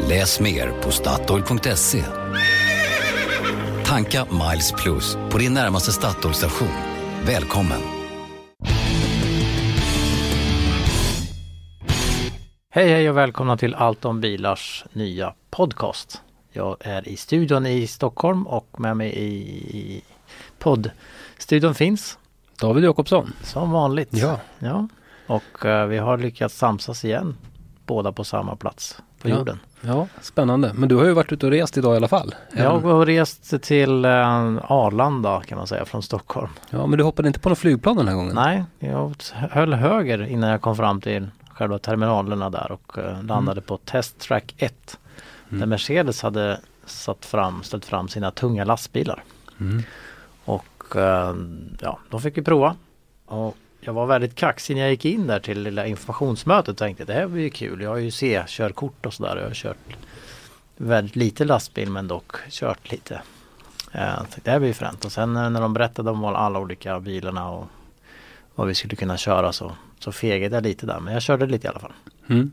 Läs mer på Statoil.se. Tanka Miles Plus på din närmaste Statoil-station. Välkommen! Hej hej och välkomna till Allt om bilars nya podcast. Jag är i studion i Stockholm och med mig i poddstudion finns David Jakobsson. som vanligt. Ja. ja. Och eh, vi har lyckats samsas igen. Båda på samma plats på Ja. jorden. Ja, spännande. Men du har ju varit ute och rest idag i alla fall. Jag har rest till eh, Arlanda kan man säga från Stockholm. Ja, men du hoppade inte på något flygplan den här gången? Nej, jag höll höger innan jag kom fram till själva terminalerna där och eh, landade på Test Track 1. Där Mercedes hade satt fram, ställt fram sina tunga lastbilar. Mm. Och eh, ja, de fick vi prova. Och jag var väldigt kaxig när jag gick in där till lilla informationsmötet och tänkte det här blir ju kul. Jag har ju C-körkort och sådär. Jag har kört väldigt lite lastbil men dock kört lite. Eh, Jag tänkte, det här blir ju fränt. Och sen eh, när de berättade om alla olika bilarna och vad vi skulle kunna köra så, så fegade jag lite där. Men jag körde lite i alla fall. Mm.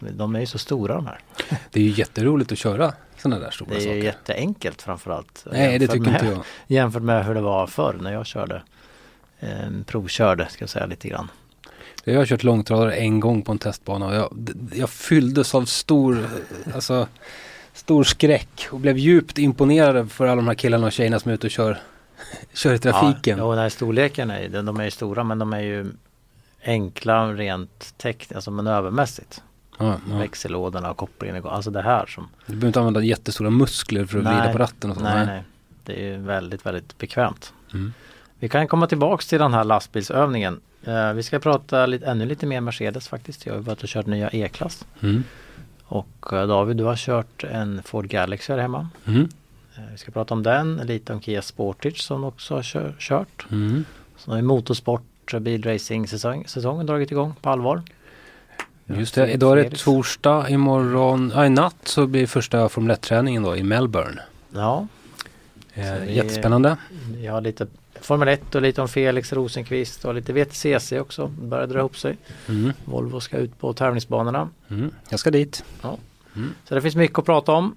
De är ju så stora de här. Det är ju jätteroligt att köra sådana där stora Det är saker. jätteenkelt framförallt. Nej, det tycker med, inte jag. Jämfört med hur det var förr när jag körde. Eh, provkörde ska jag säga lite grann. Jag har kört långtradare en gång på en testbana och jag, jag fylldes av stor, alltså, stor skräck och blev djupt imponerad för alla de här killarna och tjejerna som är ute och kör, kör i trafiken. Ja, och den här storleken är, ju- de är ju stora men de är ju enkla rent tekniskt, alltså manövermässigt. Ja, ja. Växellådorna och kopplingen. Alltså det här som Du behöver inte använda jättestora muskler för att vrida på ratten och sånt. Nej, nej. Det är ju väldigt, väldigt bekvämt. Mm. Vi kan komma tillbaks till den här lastbilsövningen. Eh, vi ska prata lite, ännu lite mer Mercedes faktiskt. Jag har varit och kört nya E-klass. Mm. Och eh, David, du har kört en Ford Galaxy här hemma. Mm. Eh, vi ska prata om den, lite om Kia Sportage som också har kör, kört. Mm. Så har ju motorsport, bilracing-säsongen säsongen dragit igång på allvar. Just det, idag är det torsdag, imorgon, ja, i natt så blir första Formel 1-träningen då i Melbourne. Ja, Eh, vi- Jättespännande. vi har lite Formel 1 och lite om Felix Rosenqvist och lite VTCC också. Börjar dra ihop sig. Mm. Volvo ska ut på tävlingsbanorna. Mm. Jag ska dit. Så det finns mycket att prata om.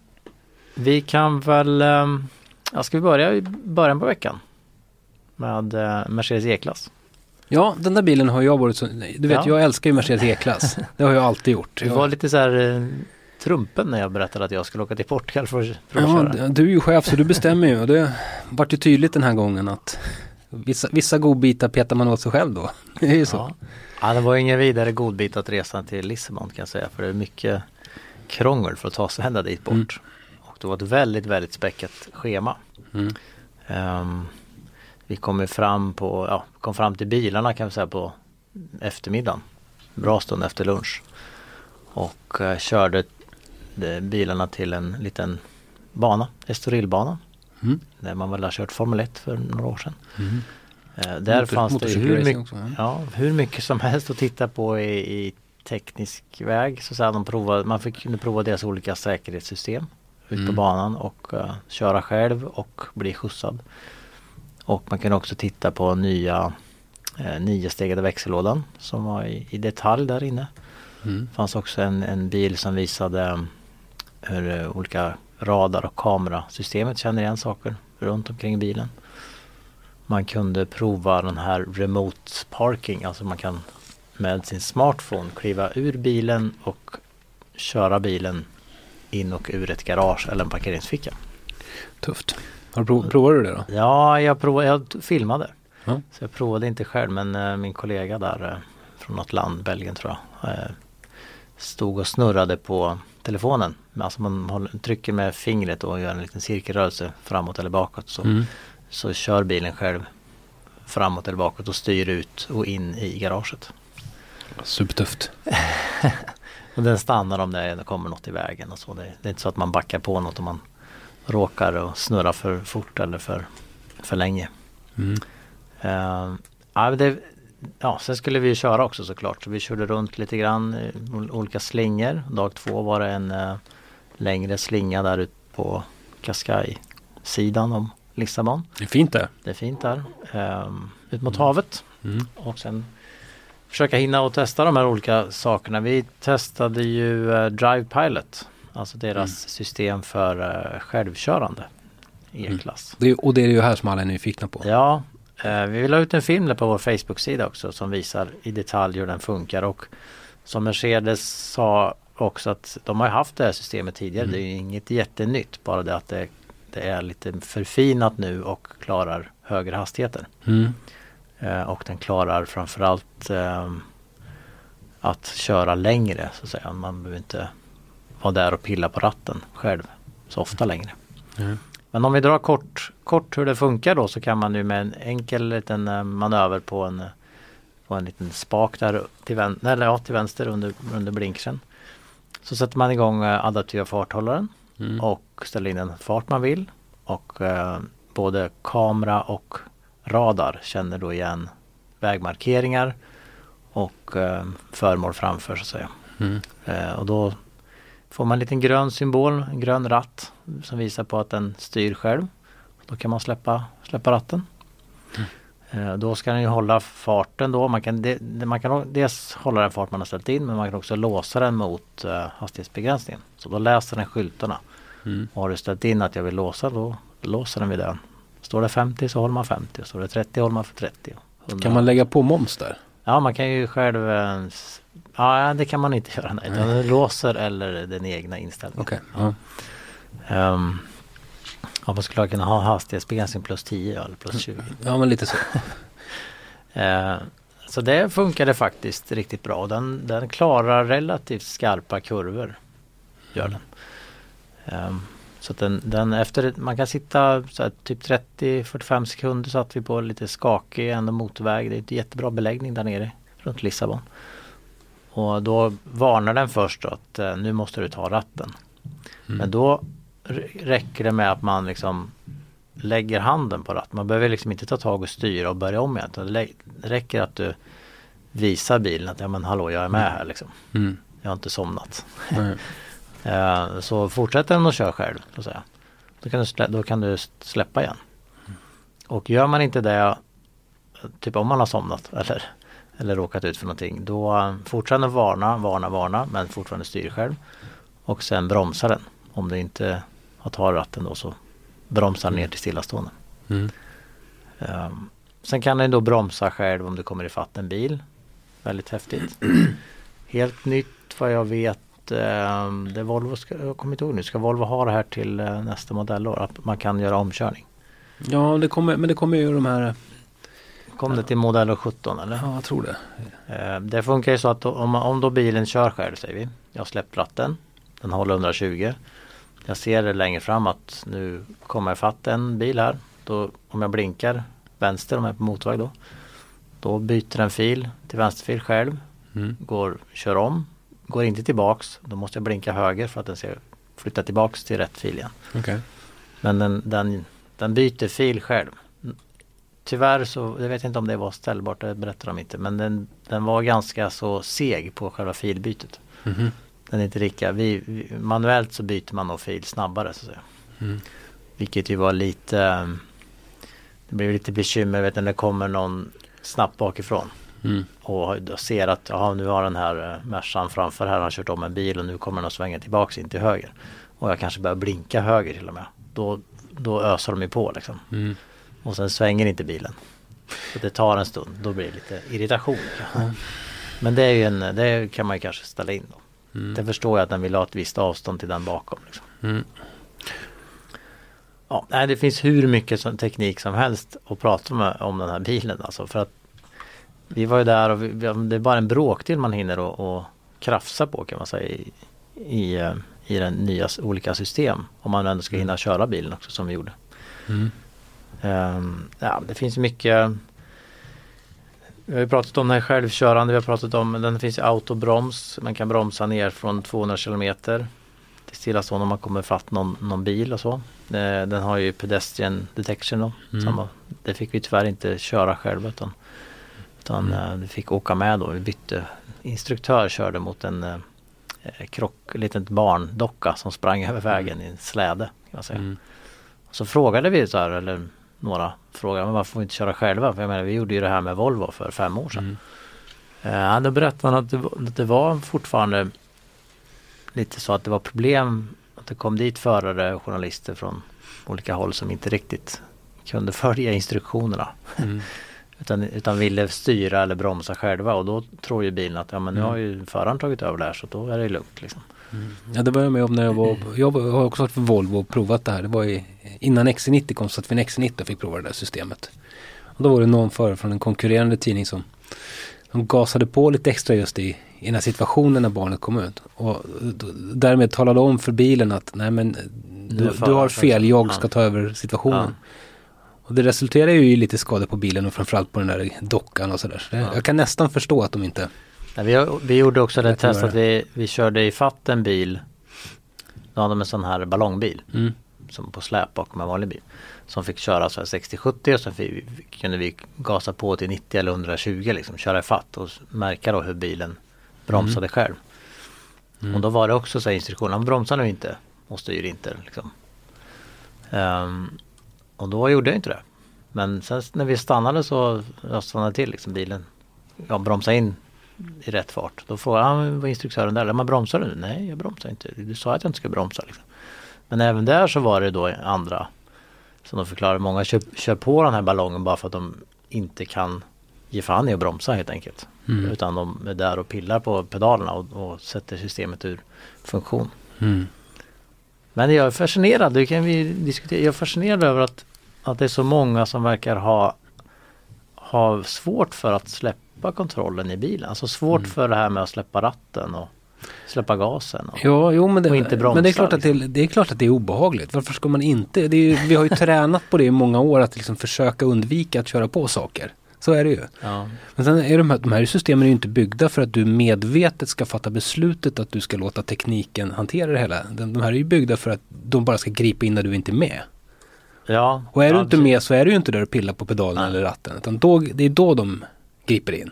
Vi kan väl, ehm, ja, ska vi börja i början på veckan? Med eh, Mercedes E-klass. Ja, den där bilen har jag varit så, du vet Ja. jag älskar ju Mercedes E-klass. Det har jag alltid gjort. Du var lite så här eh, trumpen när jag berättade att jag skulle åka till Portugal för, att- för att Ja, köra. du är ju chef så du bestämmer ju och det vart ju tydligt den här gången att vissa, vissa godbitar petar man åt sig själv då. Det är ju så. Ja. ja, det var ingen vidare godbit att resa till Lissabon kan jag säga. För det är mycket krångel för att ta sig ända dit bort. Mm. Och det var ett väldigt, väldigt späckat schema. Mm. Ehm, vi kom fram på, ja, kom fram till bilarna kan vi säga på eftermiddagen. Bra stund efter lunch. Och eh, körde bilarna till en liten bana, Estorillbanan. Mm. Där man väl har kört Formel 1 för några år sedan. Mm. Eh, där Motor- fanns det hur mycket, också, ja. ja, hur mycket som helst att titta på i, i teknisk väg. Så, här, de provade, man fick kunde prova deras olika säkerhetssystem ut på Mm. banan och eh, köra själv och bli skjutsad. Och man kan också titta på nya uh, niostegade växellådan som var i, i detalj där inne. Mm. Det fanns också en, en bil som visade eh, hur eh, olika radar och kamerasystemet känner igen saker runt omkring bilen. Man kunde prova den här remote parking, alltså man kan med sin smartphone kliva ur bilen och köra bilen in och ur ett garage eller en parkeringsficka. Tufft. Har du prov, provar du det då? Ja, jag, provade, jag filmade. Ja. Så jag provade inte själv men eh, min kollega där eh, från något land, Belgien tror jag, stod och snurrade på telefonen. Alltså man håller, trycker med fingret och gör en liten cirkelrörelse framåt eller bakåt så, Mm. så kör bilen själv framåt eller bakåt och styr ut och in i garaget. Supertufft. Och den stannar om det kommer något i vägen och så. Det, det är inte så att man backar på något om man råkar och snurrar för fort eller för, för länge. Mm. Uh, ja, det, ja, sen skulle vi köra också såklart. Så vi körde runt lite grann i olika slingor. Dag två var det en uh, längre slinga där ute på Cascais-sidan om Lissabon. Det är fint där. Det är fint där. Um, ut mot havet. Mm. Och sen försöka hinna och testa de här olika sakerna. Vi testade ju uh, Drive Pilot. Alltså deras Mm. system för uh, självkörande E-klass. Det och det är ju här som alla är nyfikna på. Ja, eh, vi la ut en film på vår Facebook-sida också som visar i detalj hur den funkar och som Mercedes sa också att de har haft det här systemet tidigare. Mm. Det är inget jättenytt bara det att det, det är lite förfinat nu och klarar högre hastigheter. Mm. Eh, och den klarar framförallt eh, att köra längre så att säga. Man behöver inte vara där och pilla på ratten själv så ofta längre. Mm. Men om vi drar kort, kort hur det funkar då så kan man ju med en enkel liten eh, manöver på en, på en liten spak där till, vän, eller, ja, till vänster under, under blinksen. Så sätter man igång eh, adaptiva farthållaren Mm. och ställer in den fart man vill. Och eh, både kamera och radar känner då igen vägmarkeringar och eh, föremål framför så att säga. Mm. Eh, och då får man en liten grön symbol, en grön ratt som visar på att den styr själv. Då kan man släppa, släppa ratten. Eh, då ska den ju hålla farten då. Man kan, de, de- man kan dels hålla den fart man har ställt in men man kan också låsa den mot eh, hastighetsbegränsningen. Så då läser den skyltarna. Mm. Och har du ställt in att jag vill låsa då låser den vid den. Står det 50 så håller man 50 och står det 30 håller man för 30. och 100. Kan man lägga på moms där? Ja man kan ju själv eh, Ja det kan man inte göra nej. Den låser eller den egna inställningen. Okej. Ja. Ehm, ja man skulle kunna ha hastighetsbegränsning plus 10 ja, eller plus 20. ja, men lite så. Eh, så det funkade faktiskt riktigt bra. Den, den klarar relativt skarpa kurvor. Gör den. Ehm, så den, den efter, man kan sitta här, typ 30-45 sekunder satt vi på lite skakig ändå motorväg. Det är ett jättebra beläggning där nere runt Lissabon. Och då varnar den först att eh, nu måste du ta ratten. Mm. Men då räcker det med att man liksom lägger handen på ratten. Man behöver liksom inte ta tag och styra och börja om igen. Det räcker att du visar bilen att ja men hallå jag är med här liksom. Mm. Jag har inte somnat. Eh, så fortsätter den att köra själv. Så säga. Då, kan du då kan du släppa igen. Och gör man inte det, typ om man har somnat eller, eller råkat ut för någonting. Då fortsätter den varna, varna, varna men fortfarande styr själv. Och sen bromsar den. Om du inte har tagit ratten då så bromsar den ner till stillastående. Mm. Um, sen kan den då bromsa själv om du kommer ifatt en bil. Väldigt häftigt. Helt nytt vad jag vet. Um, det Volvo ska, jag kommer inte ihåg nu. Ska Volvo ha det här till eh, nästa modellår? Att man kan göra omkörning. Ja, det kommer, men det kommer ju de här... Kom det till modellår 17 eller? Ja, jag tror det. Eh, Det funkar ju så att om, om då bilen kör själv säger vi. Jag släpper ratten. Den håller 120. Jag ser det längre fram att nu kommer jag fatt en bil här. Då, om jag blinkar vänster om jag är på motorväg då. Då byter den fil till vänsterfil själv. Mm. Går, kör om. Går inte tillbaks. Då måste jag blinka höger för att den ska flytta tillbaks till rätt fil igen. Okej. Men den, den, den byter fil själv. Tyvärr så, jag vet inte om det var ställbart, det berättar de inte. Men den, den var ganska så seg på själva filbytet. Mhm. Den är inte lika, vi, vi, manuellt så byter man nog fil snabbare så att säga. Mm. Vilket ju var lite, eh, det blev lite bekymmer vet, när det kommer någon snabbt bakifrån. Mm. Och ser att jaha, nu har den här eh, Mercan framför här, han har kört om en bil och nu kommer den att svänga tillbaks in till höger. Och jag kanske börjar blinka höger till och med. Då, då öser de ju på liksom. Mm. Och sen svänger inte bilen. Så det tar en stund, då blir det lite irritation. kanske. Men det, är ju en, det kan man ju kanske ställa in då. Mm. Det förstår jag att den vill ha ett visst avstånd till den bakom. Liksom. Mm. Ja, nej, det finns hur mycket som, teknik som helst att prata med, om den här bilen. Alltså, för att vi var ju där och vi, det är bara en bråkdel man hinner och, och krafsa på kan man säga i, i, eh, i den nya olika system. Om man ändå ska hinna köra bilen också som vi gjorde. Mm. Ehm, ja, det finns mycket Vi har ju pratat om den här självkörande, vi har pratat om den finns i autobroms. Man kan bromsa ner från 200 kilometer till stillastående om man kommer fatt någon, någon bil och så. Eh, Den har ju pedestrian detection då. Mm. Samma. Det fick vi tyvärr inte köra själva utan, utan Mm. eh, vi fick åka med då. Vi bytte instruktör körde mot en eh, krock, litet barndocka som sprang över vägen i en släde. Kan man säga. Mm. Så frågade vi så här, eller några frågade, men varför får vi inte köra själva? För jag menar, vi gjorde ju det här med Volvo för fem år sedan. Mm. Eh, då berättade han att det, att det var fortfarande lite så att det var problem att det kom dit förare och journalister från olika håll som inte riktigt kunde följa instruktionerna. Mm. Utan, utan ville styra eller bromsa själva och då tror ju bilen att ja men nu Mm. har ju föraren tagit över det här så då är det lugnt liksom. Ja det var jag med om när jag var, jag har också varit för Volvo och provat det här. Det var i, innan XC90 kom så att vi en XC90 och fick prova det där systemet. Och då var det någon förare från en konkurrerande tidning som de gasade på lite extra just i, i den här situationen när barnet kom ut. Och därmed talade om för bilen att nej men du, du har fel, jag ja. ska ta över situationen. Och det resulterar ju i lite skador på bilen och framförallt på den där dockan och sådär. Så det, Ja. Jag kan nästan förstå att de inte... Nej, vi, vi gjorde också det Jag tror test att vi, vi körde i fatt en bil. Då hade de en sån här ballongbil. Mm. som på släp bakom en vanlig bil. Som fick köra så här 60-70 och sen fick, kunde vi gasa på till 90 eller 120 liksom, köra i fatt och märka då hur bilen bromsade själv. Mm. Och då var det också så här instruktioner, han bromsar nu inte och styr inte. Liksom. Ehm, och då gjorde jag inte det. Men sen när vi stannade så jag stannade till liksom bilen. Jag bromsade in i rätt fart. Då frågade han vad instruktören där, men bromsar du? Nej jag bromsar inte. Du sa att jag inte skulle bromsa. Liksom. Men även där så var det då andra som de förklarade. Många kör, kör på den här ballongen bara för att de inte kan ge fan i att bromsa helt enkelt. Mm. Utan de är där och pillar på pedalerna och, och sätter systemet ur funktion. Mm. Men jag är fascinerad, det kan vi diskutera. Jag är fascinerad över att, att det är så många som verkar ha, ha svårt för att släppa kontrollen i bilen. Alltså svårt Mm. för det här med att släppa ratten och släppa gasen. Och, Ja, jo men det, Och inte bromsa, men det, är klart att det, liksom. det är klart att det är obehagligt. Varför ska man inte? Det ju- vi har ju tränat på det i många år att liksom försöka undvika att köra på saker. Så är det ju. ja. Men sen är de här, de här systemen är inte byggda för att du medvetet ska fatta beslutet att du ska låta tekniken hantera det hela. De, de här är ju byggda för att de bara ska gripa in när du inte är med. Ja, Och är du ja, inte precis. med så är du ju inte där och pillar på pedalen Nej. eller ratten. Utan då, det är då de griper in.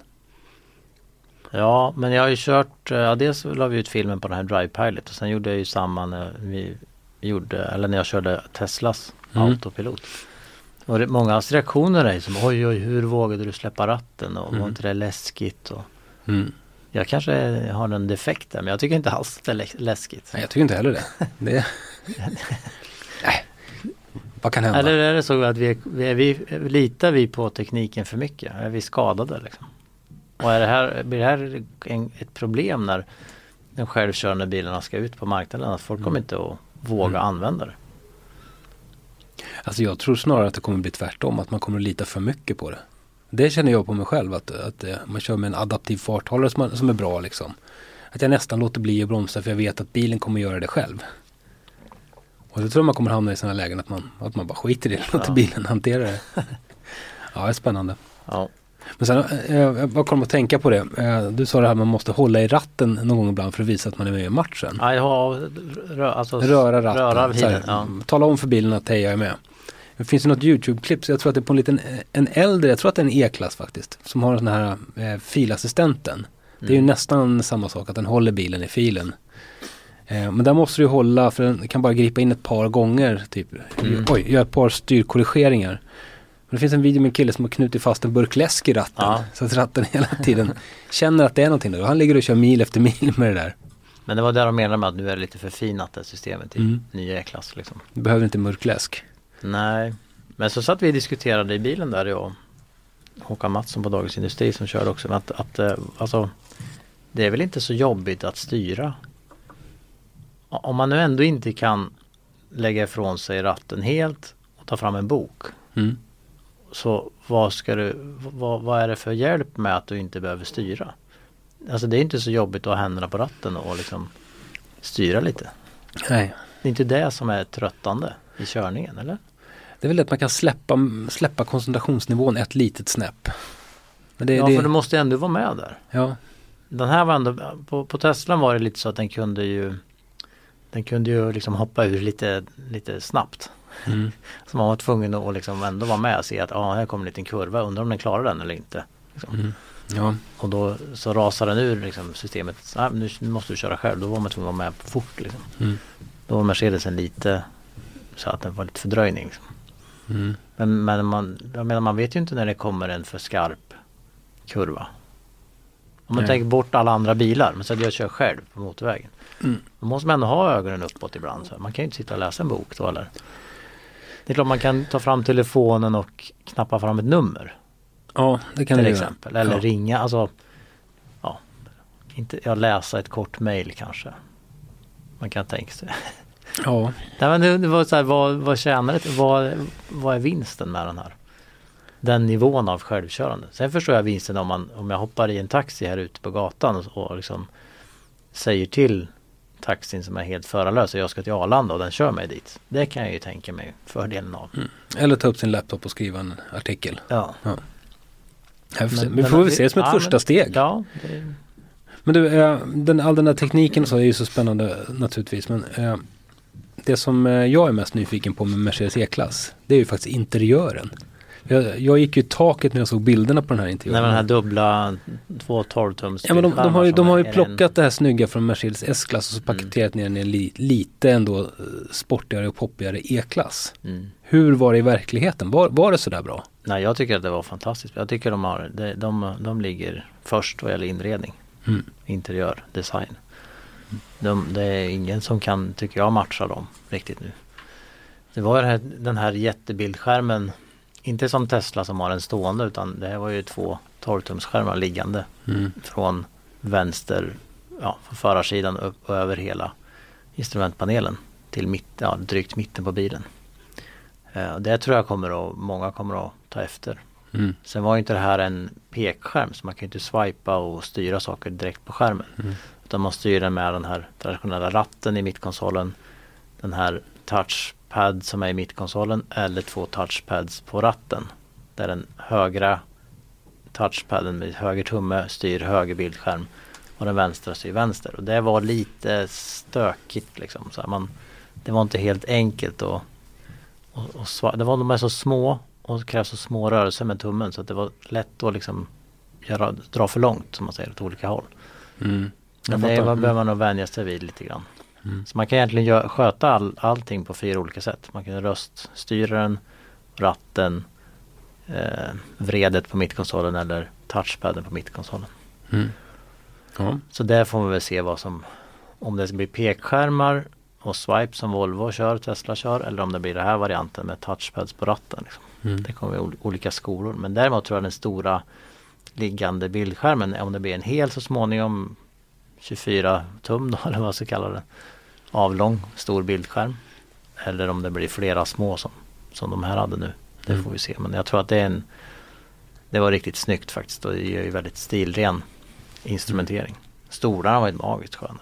Ja, men jag har ju kört, eh, ja, dels la vi ut filmen på den här Drive Pilot och sen gjorde jag ju samma när vi gjorde, eller när jag körde Teslas Mm. autopilot. Och det, mångas reaktioner är som oj oj hur vågade du släppa ratten och Mm. var inte det läskigt? Och, Mm. jag kanske har en defekt där men jag tycker inte alls att det är lä- läskigt. Nej, jag tycker inte heller det. det... Vad kan hända? Eller är det så att vi, vi, vi, litar vi på tekniken för mycket? Är vi skadade liksom? Och är det här, blir det här en, ett problem när de självkörande bilarna ska ut på marknaden? Att folk kommer inte att våga Mm. använda det. Alltså jag tror snarare att det kommer bli tvärtom, att man kommer att lita för mycket på det. Det känner jag på mig själv, att, att eh, man kör med en adaptiv farthållare som, som är bra liksom. Att jag nästan låter bli att bromsa för jag vet att bilen kommer göra det själv. Och då tror jag man kommer hamna i sådana lägen att man, att man bara skiter i det och låter Ja. bilen hantera det. ja, det är spännande. Ja, Men sen, eh, jag bara kom att tänka på det. Eh, du sa det här man måste hålla i ratten någon gång ibland för att visa att man är med i matchen. ja jag har, rö, alltså, Röra ratten. Röra så här, bilen, ja. Tala om för bilen att hej jag är med. Det finns ju något YouTube-klipp, jag tror att det är på en liten, en äldre, jag tror att det är en E-klass faktiskt, som har den här eh, filassistenten. Det är ju Mm. nästan samma sak, att den håller bilen i filen. Eh, men där måste du hålla, för den kan bara gripa in ett par gånger, typ, Mm. oj, göra ett par styrkorrigeringar. Men det finns en video med en kille som har knutit fast en burk läsk i ratten, Ja. så att ratten hela tiden känner att det är någonting där. Och han ligger och kör mil efter mil med det där. Men det var det de menade med att nu är det lite förfinat det systemet i Mm. nya E-klass liksom. Du behöver inte mörkläsk. Nej, men så satt vi och diskuterade i bilen där jag Håkan Mattsson på Dagens Industri som körde också. Att, att eh, alltså, det är väl inte så jobbigt att styra. Om man nu ändå inte kan lägga ifrån sig ratten helt och ta fram en bok. Mm. Så vad ska du, vad, vad är det för hjälp med att du inte behöver styra? Alltså det är inte så jobbigt att ha händerna på ratten och liksom styra lite. Nej. Det är inte det som är tröttande i körningen eller? Det är väl att man kan släppa, släppa koncentrationsnivån ett litet snäpp. Men det, ja, det, för du måste ändå vara med där. ja. Den här var ändå, på, på Teslan var det lite så att den kunde ju Den kunde ju liksom hoppa ur lite, lite snabbt. Mm. Så man var tvungen att liksom ändå vara med och se att ah, här kommer en liten kurva, undrar om den klarar den eller inte. Liksom. Mm. Ja. Och då så rasar den ur liksom, systemet. Ah, nu, nu måste du köra själv. Då var man tvungen att vara med fort. Liksom. Mm. Då var Mercedesen lite så att det var lite fördröjning. Liksom. Mm. Men, men man, jag menar, man vet ju inte när det kommer en för skarp kurva. Om man Nej. tänker bort alla andra bilar, men så att jag kör själv på motorvägen. Mm. Då måste man ändå ha ögonen uppåt ibland. Så man kan ju inte sitta och läsa en bok då eller. Det är klart man kan ta fram telefonen och knappa fram ett nummer ja, det kan till det exempel. Eller ja. ringa, alltså ja, inte, ja, läsa ett kort mail kanske. Man kan tänka sig. Ja, Nej, men det var så här, vad, vad tjänar det vad, vad är vinsten med den här? Den nivån av självkörande. Sen förstår jag vinsten om, man, om jag hoppar i en taxi här ute på gatan och, och liksom säger till taxin som är helt förarlös och jag ska till Arlanda och den kör mig dit. Det kan jag ju tänka mig fördelen av. eller ta upp sin laptop och skriva en artikel. Ja. Se. Men- Vi får väl se det som ett ja, första men- steg. Ja, det, Men du, eh, den, all den här tekniken så är ju så spännande naturligtvis. Men eh, det som eh, jag är mest nyfiken på med Mercedes E-klass, det är ju faktiskt interiören. Jag, jag gick ju i taket när jag såg bilderna på den här nej, interiören. men den här dubbla två 12 tums Ja men de, de har ju, de har ju plockat det här snygga från Mercedes S-klass och så paketerat ner den i en li, lite ändå eh, sportigare och poppigare E-klass. En, mm. Hur var det i verkligheten? Var, var det sådär bra? Nej jag tycker att det var fantastiskt. Jag tycker de har, de, de, de ligger först vad gäller inredning. Mm. Interiör, design. De, det är ingen som kan, tycker jag, matcha dem riktigt nu. Det var den här, den här jättebildskärmen, inte som Tesla som har en stående utan det här var ju två 12-tumsskärmar liggande Mm. från vänster, ja, från förarsidan upp och över hela instrumentpanelen till mitt, ja, drygt mitten på bilen. Eh, det tror jag kommer att, många kommer att ta efter. Mm. Sen var ju inte det här en pekskärm så man kan ju inte swipa och styra saker direkt på skärmen. Mm. Utan man styr den med den här traditionella ratten i mittkonsolen. Den här touchpad som är i mittkonsolen eller två touchpads på ratten. Där den högra touchpaden med höger tumme styr höger bildskärm och den vänstra styr vänster. Och det var lite stökigt liksom. Så man, det var inte helt enkelt och, och sva- det var, de är så små och det krävs så små rörelser med tummen så att det var lätt att liksom göra, dra för långt som man säger åt olika håll. Mm. Men det var- Mm. behöver man nog vänja sig vid lite grann. Mm. Så man kan egentligen gö- sköta all, allting på fyra olika sätt. Man kan röststyra den, ratten, eh, vredet på mittkonsolen eller touchpaden på mittkonsolen. Mm. Ja. Så där får man väl se vad som om det blir pekskärmar och swipe som Volvo kör, Tesla kör eller om det blir den här varianten med touchpads på ratten. Liksom. Mm. Det kommer ol- olika skolor. Men däremot tror jag den stora liggande bildskärmen, om det blir en hel så småningom 24 tum då, eller vad man ska kalla det. Avlång, stor bildskärm. Eller om det blir flera små som, som de här hade nu. Det Mm. får vi se. Men jag tror att det är en Det var riktigt snyggt faktiskt och det ger ju väldigt stilren instrumentering. Stolarna var ju magiskt sköna.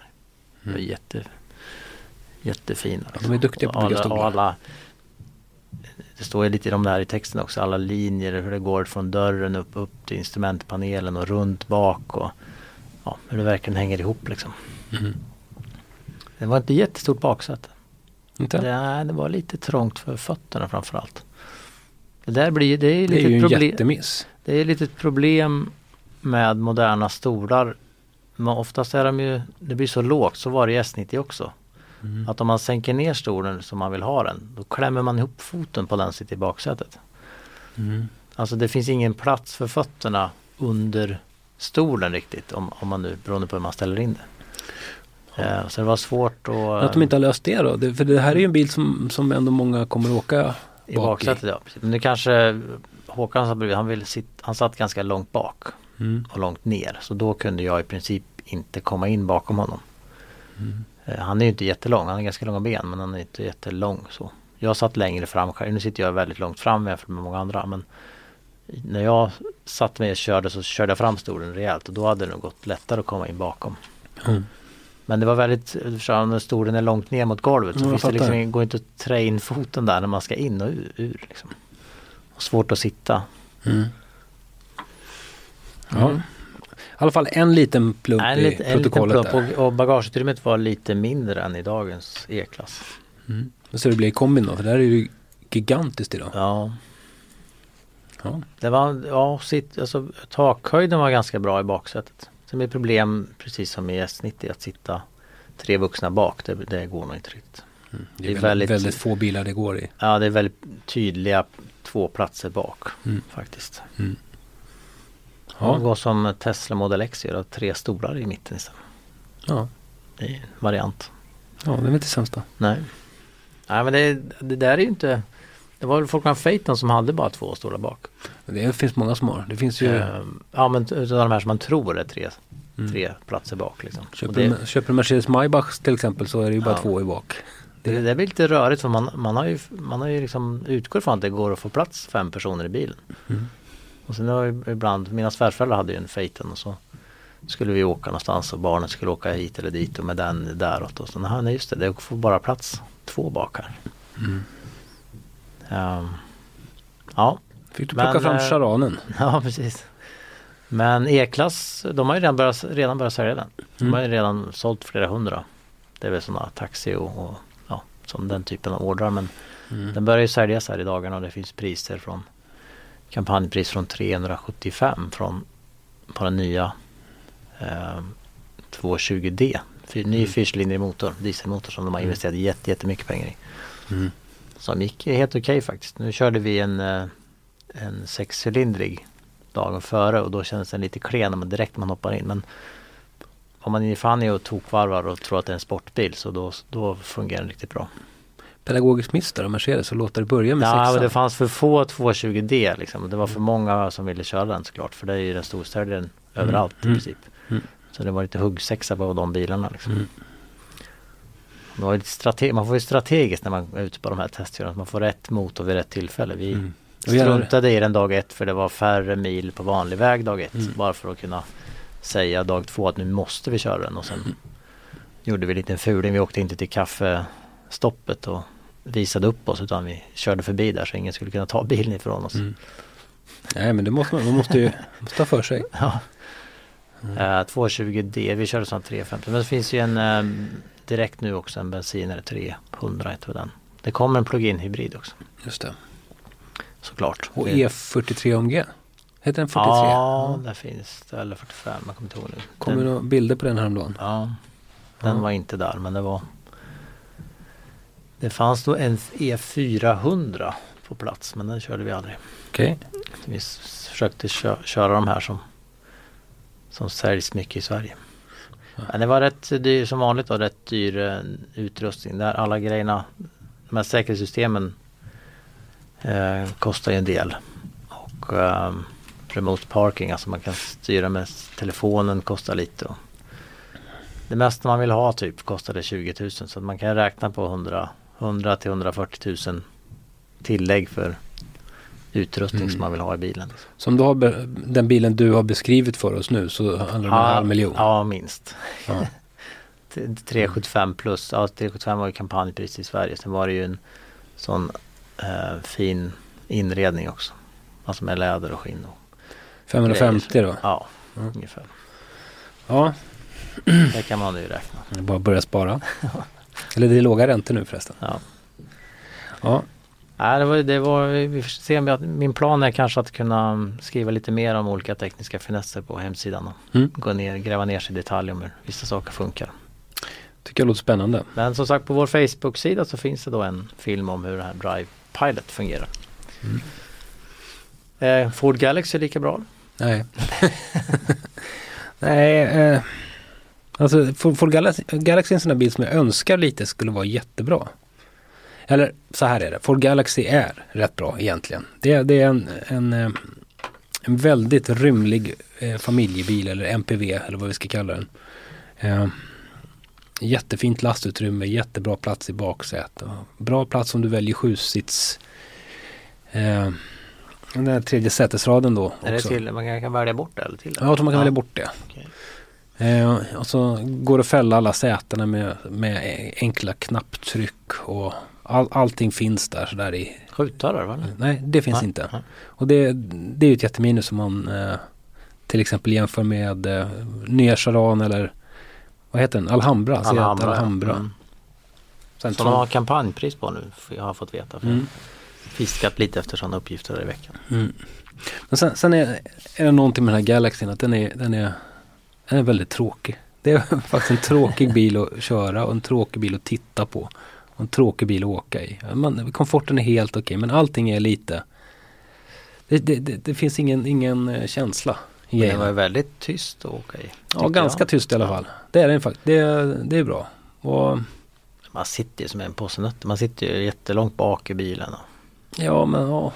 Det var Mm. jätte, jättefina. Ja, de är duktiga på att bygga alla- stolar. alla Det står ju lite om det här i texten också. Alla linjer, hur det går från dörren upp, upp till instrumentpanelen och runt bak. Och, ja, hur det verkligen hänger ihop liksom. Mm. Det var inte jättestort baksäte. Inte? Det, det var lite trångt för fötterna framförallt. Det där blir det är Det är ju en problem. jättemiss. Det är lite ett problem med moderna stolar. Men oftast är de ju, det blir så lågt, så var det i S90 också. Mm. Att om man sänker ner stolen som man vill ha den, då klämmer man ihop foten på den sitter i baksätet. Mm. Alltså det finns ingen plats för fötterna under stolen riktigt, om, om man nu, beroende på hur man ställer in det. Eh, så det var svårt att... Men Att de inte har löst det då? Det, för det här är ju en bil som, som ändå många kommer att åka I bak baksätet ja. precis. Men det kanske Håkan sa bredvid, han, vill sitt, han satt ganska långt bak Mm. och långt ner. Så då kunde jag i princip inte komma in bakom honom. Mm. Eh, Han är ju inte jättelång, han har ganska långa ben men han är inte jättelång så. Jag satt längre fram själv, nu sitter jag väldigt långt fram jämfört med många andra men när jag satt med och körde så körde jag fram stolen rejält och då hade det nog gått lättare att komma in bakom. Mm. Men det var väldigt, eftersom när stolen är långt ner mot golvet så finns det liksom, går inte att trä in foten där när man ska in och ur. liksom. och svårt att sitta. Mm. Ja. Mm. I alla fall en liten plump En, i lit, en liten protokollet plump där. och, och bagageutrymmet var lite mindre än i dagens E-klass. Mm. Så det blir kombin då, för det här är ju gigantiskt idag. Ja, Ja. det var, ja, sitt, alltså, takhöjden var ganska bra i baksätet. Sen blir problem precis som i S90 att sitta tre vuxna bak. Det, det går nog inte riktigt. Mm. Det Det är är väldigt, väldigt- få bilar det går i. Ja, det är väldigt tydliga två platser bak Mm. faktiskt. Mm. Ja. Ja. går som Tesla Model X gör, tre stolar i mitten istället. Ja. Det är en variant. ja, det är väl inte sämst då. Nej. Nej men det, det där är ju inte Det var väl Volkswagen Phaeton som hade bara två stolar bak. Det finns många som har. Det finns ju, Ehm, ja men utav de här som man tror är tre, mm. tre platser bak liksom. Köper, det, köper Mercedes Maybach till exempel så är det ju bara Ja. två i bak. det, det blir lite rörigt för man, man har ju, man har ju liksom utgått från att det går att få plats fem personer i bilen. Mm. Och sen har ju ibland, mina svärföräldrar hade ju en Phaeton och så skulle vi åka någonstans och barnen skulle åka hit eller dit och med den däråt. Och så, nej just det, det får bara plats två bak här. Mm. Ehm, ja, Fick du Men, plocka fram eh, charanen? ja precis. Men E-klass, de har ju redan börjat, redan börjat sälja den. De Mm. har ju redan sålt flera hundra. Det är väl sådana taxi och, och ja, som den typen av ordrar. Men Mm. den börjar ju säljas här i dagarna och det finns priser från kampanjpris från 375 från på den nya eh, 220D. Fyr, ny Mm. fyrcylindrig motor, dieselmotor som de har Mm. investerat jätte, jättemycket pengar i. Mm. Som gick helt okej faktiskt. Nu körde vi en, eh, en sexcylindrig dagen före och då kändes den lite klen när man direkt man hoppar in. Men om man är fan är och tokvarvar och tror att det är en sportbil så då, då fungerar den riktigt bra. Pedagogisk miss där av Mercedes och låta det börja med Ja, sexan. det fanns för få 220D liksom. Det var för många som ville köra den såklart. För det är ju den storsäljaren överallt i Mm. princip. Mm. Så det var lite huggsexa på de bilarna liksom. Mm. Lite strate- man får ju strategiskt när man är ute på de här testkörningarna. Man får rätt motor vid rätt tillfälle. Vi Mm. Struntade i den dag ett för det var färre mil på vanlig väg dag ett. Mm. Bara för att kunna säga dag två att nu måste vi köra den. Och sen gjorde vi en liten fuling. Vi åkte inte till kaffestoppet och visade upp oss utan vi körde förbi där så ingen skulle kunna ta bilen ifrån oss. Mm. Nej men det måste man, man måste ju ta för sig. Ja. Eh, 220D, vi körde sån 350 men det finns ju en eh, direkt nu också en bensinare 300 heter den. Det kommer en plug-in hybrid också Just det. såklart. Och Det- E43 AMG. Heter den 43? Ja, där finns det. Eller 45, jag kommer inte ihåg nu. Kommer det bilder på den häromdagen? Ja, den Ja. var inte där men det var Det fanns då en E400 på plats men den körde vi aldrig. Okej. Vi s- försökte kö de de här som Som säljs mycket i Sverige. Men det var rätt dyr som vanligt då, rätt dyr eh, utrustning där. Alla grejerna De här säkerhetssystemen eh, Kostar ju en del. Och eh, Remote parking, alltså man kan styra med telefonen kostar lite. Och det mesta man vill ha typ kostade 20 000 så att man kan räkna på 100, 100 till 140 000 tillägg för utrustning Mm. som man vill ha i bilen. Som du har den bilen du har beskrivit för oss nu så handlar det om en halv miljon. Ja, minst. Ja. T- 375 plus. Ja, 375 var ju kampanjpris i Sverige. Sen var det ju en sån eh, fin inredning också. Alltså med läder och skinn. Och, 550 då. ja, Ja. ungefär. Ja, Det kan man ju räkna. det är bara att börja spara. Eller det är låga räntor nu förresten. Ja. Ja, Nej, det var, det var, vi får se om jag, min plan är kanske att kunna skriva lite mer om olika tekniska finesser på hemsidan. Mm. gå ner, gräva ner sig i detalj om hur vissa saker funkar. tycker jag låter spännande. Men som sagt på vår Facebook-sida så finns det då en film om hur den här Drive Pilot fungerar. Mm. Eh, Ford Galaxy är lika bra. Nej. Nej, eh, alltså Ford Galaxy, Galaxy är en sån här bil som jag önskar lite skulle vara jättebra. Eller så här är det, Ford Galaxy är rätt bra egentligen. Det, det är en, en, eh, en väldigt rymlig eh, familjebil eller MPV eller vad vi ska kalla den. Eh, jättefint lastutrymme, jättebra plats i baksätet. Bra plats om du väljer sjusits. Eh, den där tredje sätesraden då. Är det till, man kan välja bort det eller till det? Ja, jag tror man kan välja bort det. Okej. Eh, och så går det att fälla alla sätena med, med enkla knapptryck och all, allting finns där sådär i. Skjutdörrar va? Nej, det finns Nej, inte. nej. Och det, det är ju ett jätteminus om man eh, till exempel jämför med eh, nya Charan eller vad heter den? Alhambra. Alhambra. Alhambra. Mm. Sen Som de har kampanjpris på nu, för jag har fått veta. För Mm. Fiskat lite efter sådana uppgifter där i veckan. Mm. Men sen, sen är, är det någonting med den här Galaxyn att den är, den är, den är väldigt tråkig. Det är faktiskt en tråkig bil att köra och en tråkig bil att titta på. Och en tråkig bil att åka i. Man, komforten är helt okej men allting är lite det, det, det, det finns ingen, ingen eh, känsla Men det var väldigt tyst att åka i. Ja, ganska jag. tyst i alla fall. Det är den faktiskt. Det, det är bra. Och Man sitter ju som en påse nötter. Man sitter ju jättelångt bak i bilen. Ja, men ja.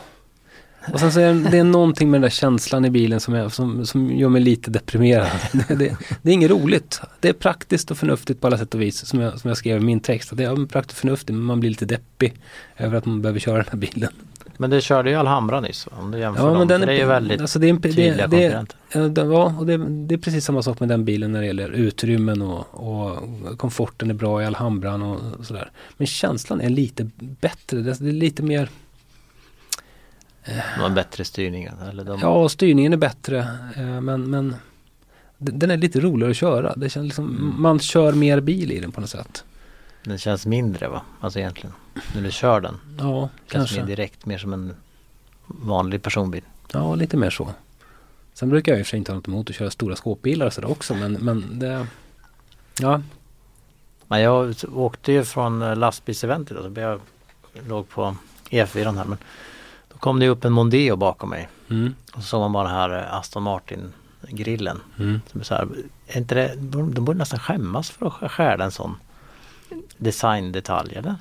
Och sen så är det, det är någonting med den där känslan i bilen som, är, som, som gör mig lite deprimerad. Det, det, det är inget roligt. Det är praktiskt och förnuftigt på alla sätt och vis som jag, som jag skrev i min text. Det är praktiskt och förnuftigt men man blir lite deppig över att man behöver köra den här bilen. Men det körde ju Alhambra nyss. Om du jämför Ja, dem. men den det är ju väldigt alltså det är, en- tydliga det, konkurrenter. ja, och det, det är precis samma sak med den bilen när det gäller utrymmen och, och komforten är bra i Alhambran och sådär. Men känslan är lite bättre. Det är lite mer De har bättre styrning. Eller de, Ja, styrningen är bättre eh, men, men den är lite roligare att köra. Det känns liksom, Mm. Man kör mer bil i den på något sätt. Den känns mindre va? Alltså egentligen. När du kör den. Ja, Känns mer kanske. direkt. Mer som en vanlig personbil. Ja, lite mer så. Sen brukar jag i och för sig inte ha något emot att köra stora skåpbilar och sådär också men, men det... Ja, Men jag åkte ju från eh, lastbilseventet. Alltså jag låg på E4 här. Men kom det upp en Mondeo bakom mig. mm, Och så såg man bara den här eh, Aston Martin grillen. mm. Som är så här, är inte det, de de borde nästan skämmas för att stjäla en sån designdetalj eller?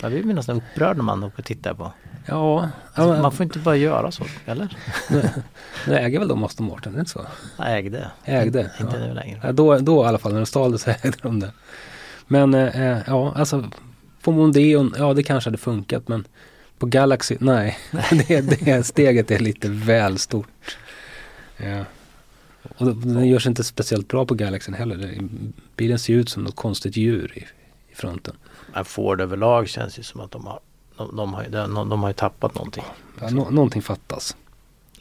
Jag blir nästan upprörd när man åker och tittar på. Ja, Alltså, ja man får inte bara göra så, eller? nu äger väl de Aston Martin, är det inte så? Jag ägde. Ägde, Inte ja. nu längre. Ja, då, då i alla fall, när de stal det så ägde de det. Men eh, ja, alltså på Mondeon, ja det kanske hade funkat men på Galaxy, nej. det, det steget är lite väl stort. Ja. Och den görs inte speciellt bra på Galaxyn heller. Bilen ser ut som något konstigt djur i, i fronten. Men Ford överlag känns ju som att de har de, de, har, de, de har tappat någonting. Ja, nå- någonting fattas.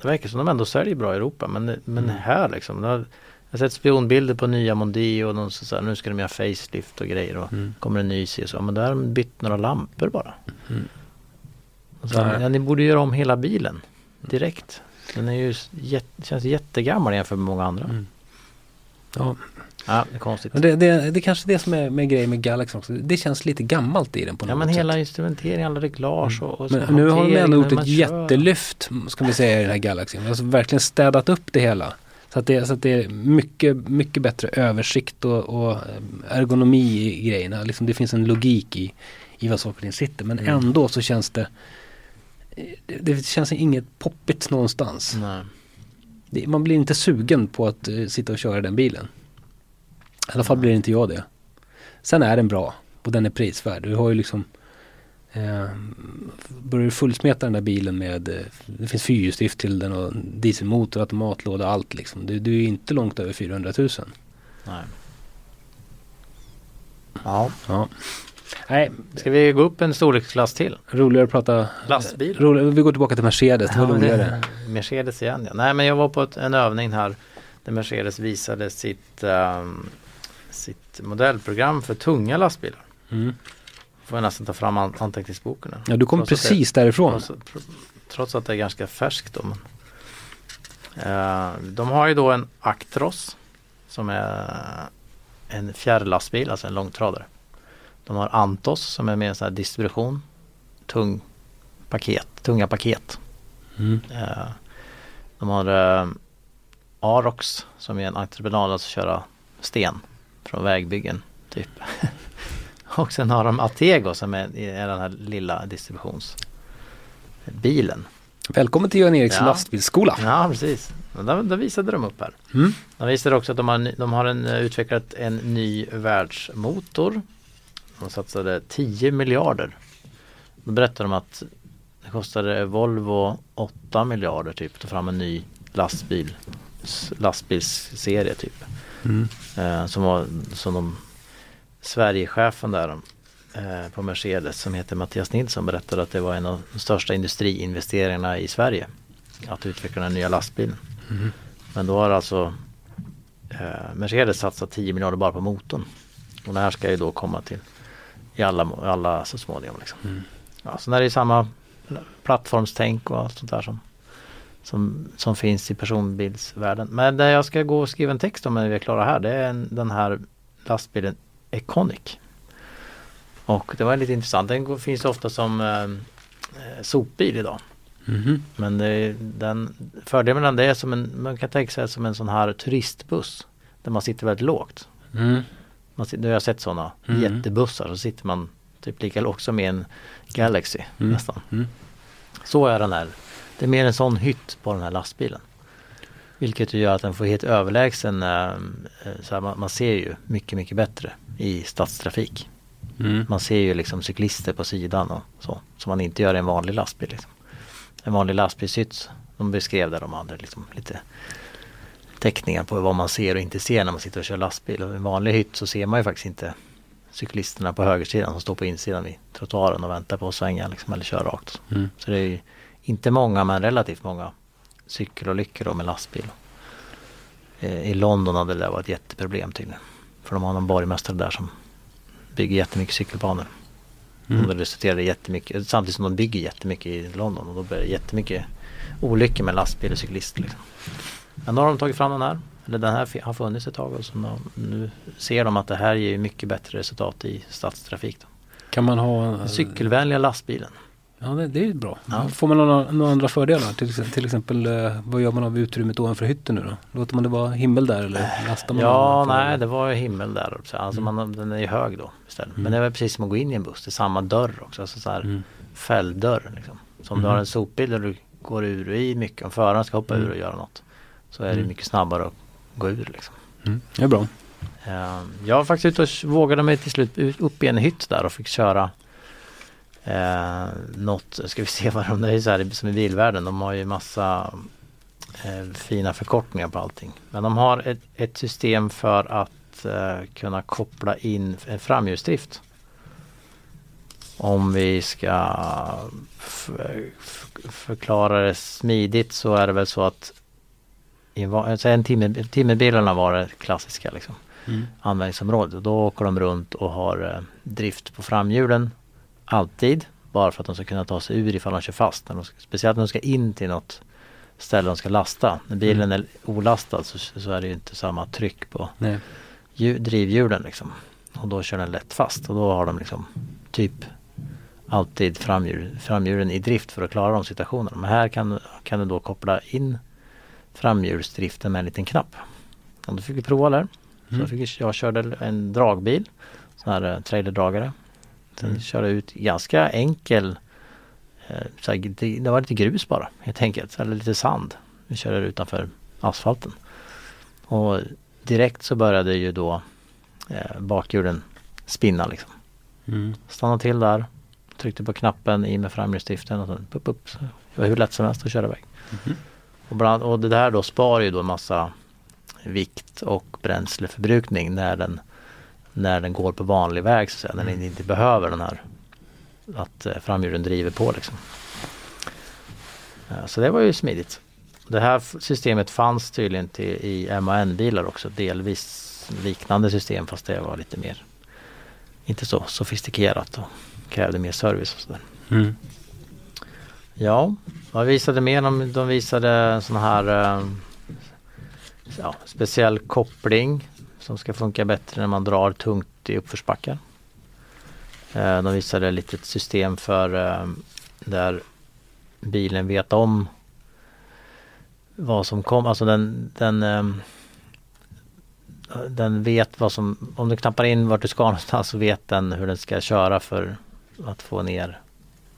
Det verkar som de ändå säljer bra i Europa men, men Mm. här liksom. Jag har sett spionbilder på nya Mondeo och de så så här, nu ska de göra facelift och grejer och Mm. kommer en ny C så. Men där har de bytt några lampor bara. Mm. Och så, Nej. ja, ni borde göra om hela bilen direkt. Den är ju jätte, känns jättegammal jämfört med många andra. Mm. Ja, Ja, det är konstigt. det, det, det är kanske det som är med grejen med Galaxy också. Det känns lite gammalt i den på något Ja men sätt. hela instrumenteringen, alla reglage och, och Men nu har de ändå gjort ett jättelyft, ska vi säga, i den här Galaxyn. Alltså verkligen städat upp det hela. Så att det, så att det är mycket, mycket bättre översikt och, och ergonomi i grejerna. Liksom det finns en logik i, i vad saker och ting sitter. Men Mm. ändå så känns det det, det känns inget poppigt någonstans. Det, man blir inte sugen på att eh, sitta och köra den bilen. I alla fall blir inte jag det. Sen är den bra och den är prisvärd. Du har ju liksom eh, Börjar du fullsmeta den där bilen med eh, Det finns fyrhjulsdrift till den och dieselmotor, automatlåda, allt liksom. Du, du är inte långt över 400 000. Nej. Ja. Ja. Nej, Ska vi gå upp en storleksklass till? roligare att prata Lastbil? Roligare, vi går tillbaka till Mercedes, det var Ja, roligare. Mercedes igen ja. Nej men jag var på ett, en övning här där Mercedes visade sitt, ehm, sitt modellprogram för tunga lastbilar. Mm. Får jag nästan ta fram an- anteckningsboken. Ja, du kom Trots att det- precis därifrån. Trots, trots att det är ganska färskt då. Men, Eh, de har ju då en Actros som är en fjärrlastbil, alltså en långtradare. De har Antos som är mer sån här distribution. Tung paket, tunga paket. Mm. Eh, de har eh, Arox som är en entreprenad att köra sten från vägbyggen. Typ. Och sen har de Atego som är, är den här lilla distributionsbilen. Välkommen till Göran Eriks Ja. lastbilsskola. Ja precis. Där, där visade de upp här. Mm. De visade också att de har, de har en, eh, utvecklat en ny världsmotor. De satsade 10 miljarder. Då berättade de att det kostade Volvo 8 miljarder typ att ta fram en ny lastbil. Lastbilsserie typ. Mm. Eh, som var som de Sverigechefen där eh, på Mercedes som heter Mattias Nilsson berättade att det var en av de största industriinvesteringarna i Sverige. Att utveckla den nya lastbilen. Mm. Men då har alltså eh, Mercedes satsat 10 miljarder bara på motorn. Och det här ska ju då komma till i alla, alla så småningom. Liksom. Mm. Ja, sen är det samma plattformstänk och allt sånt där som, som, som finns i personbilsvärlden. Men det jag ska gå och skriva en text om när vi är klara här det är en, den här lastbilen Econic. Och det var lite intressant. Den finns ofta som eh, eh sopbil idag. Mhm. Men det, den, fördelen med den är som en, man kan tänka sig som en sån här turistbuss. Där man sitter väldigt lågt. Mm. Man, jag har sett sådana Mm. jättebussar. Så sitter man typ lika som i en Galaxy Mm. nästan. Mm. Så är den här. Det är mer en sån hytt på den här lastbilen. Vilket gör att den får helt överlägsen, eh, eh, så här, man, man ser ju mycket, mycket bättre i stadstrafik. Mm. Man ser ju liksom cyklister på sidan och så. Som man inte gör i en vanlig lastbil. Liksom. En vanlig lastbilshytt, de beskrev där de hade liksom lite teckningar på vad man ser och inte ser när man sitter och kör lastbil. Och i en vanlig hytt så ser man ju faktiskt inte cyklisterna på högersidan som står på insidan vid trottoaren och väntar på att svänga liksom, eller köra rakt. Mm. Så det är ju inte många men relativt många cykelolyckor då med lastbil. Eh, I London hade det där varit ett jätteproblem tydligen. För de har någon borgmästare där som bygger jättemycket cykelbanor. Mm. Och det resulterade jättemycket, samtidigt som de bygger jättemycket i London och då blir det jättemycket olyckor med lastbil och cyklister. Liksom. Men då har de tagit fram den här. Eller den här har funnits ett tag och så nu ser de att det här ger mycket bättre resultat i stadstrafik. Då. Kan man ha Den cykelvänliga lastbilen. Ja det, det är ju bra. Ja. Får man några, några andra fördelar? Till, exempel- till exempel eh, vad gör man av utrymmet ovanför hytten nu då? Låter man det vara himmel där eller lastar man? Ja, nej det var ju himmel där. också. Alltså Mm. man, den är ju hög då istället. Mm. Men det var precis som att gå in i en buss. Det är samma dörr också. Alltså så här Mm. fälldörr. Liksom. Så om du har en sopbil där du går ur och i mycket. Om föraren ska hoppa Mm. ur och göra något. Så är det Mm. mycket snabbare att gå ur liksom. Mm. Det är bra. Eh, Jag var faktiskt ute och vågade mig till slut ut- upp i en hytt där och fick köra eh, något, ska vi se vad de, det är så här som i bilvärlden, de har ju massa eh, fina förkortningar på allting. Men de har ett, ett system för att eh, kunna koppla in en framhjulsdrift. Om vi ska förklara det smidigt så är det väl så att i alltså en timme, timmerbilarna var det klassiska liksom Mm. användningsområde. Och Då åker de runt och har eh, drift på framhjulen alltid. Bara för att de ska kunna ta sig ur ifall de kör fast. När de speciellt när de ska in till något ställe de ska lasta. När bilen är olastad så, så är det ju inte samma tryck på hju- drivhjulen liksom. Och då kör den lätt fast och då har de liksom typ alltid framhjul, framhjulen i drift för att klara de situationerna. Men här kan, kan du då koppla in framhjulsdriften med en liten knapp. Och då fick vi prova där. Så Mm. jag, fick, jag körde en dragbil, sån här eh, trailerdragare. Sen Mm. körde jag ut ganska enkel, eh, så här, det, det var lite grus bara helt enkelt, eller lite sand. Vi körde utanför asfalten. Och direkt så började ju då eh, bakhjulen spinna liksom. Mm. Stannade till där, tryckte på knappen i med framhjulsdriften och sen upp, upp. Så det var hur lätt som helst att köra iväg. Mhm. Och, bland, och det där då sparar ju då en massa vikt och bränsleförbrukning när den, när den går på vanlig väg så att säga, när den Mm. inte behöver den här att eh, framhjulen driver på liksom. Ja, så det var ju smidigt. Det här systemet fanns tydligen till, i MAN-bilar också, delvis liknande system fast det var lite mer inte så sofistikerat och krävde mer service och sådär. Mm. Ja, vad visade mer? De, de visade en sån här eh, ja, speciell koppling som ska funka bättre när man drar tungt i uppförsbackar. Eh, de visade ett litet system för eh, där bilen vet om vad som kommer, alltså den, den den vet vad som, om du knappar in vart du ska någonstans så vet den hur den ska köra för att få ner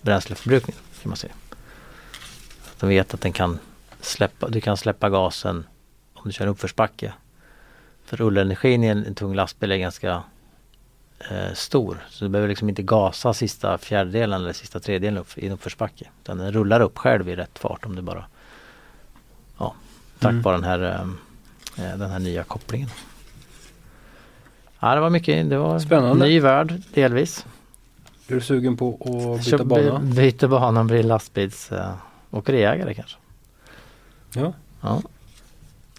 bränsleförbrukningen kan man säga. Den vet att den kan släppa, du kan släppa gasen om du kör en uppförsbacke. För rullenergin i en, en tung lastbil är ganska eh, stor. Så du behöver liksom inte gasa sista fjärdedelen eller sista tredjedelen upp, i en uppförsbacke. Utan den rullar upp själv i rätt fart om du bara Ja, tack Mm. vare den här, eh, eh, den här nya kopplingen. Ja det var mycket, det var Spännande. ny värld delvis. Är du sugen på att byta bana? by- Byter bana, blir lastbils uh, åkeriägare kanske. Ja. Ja.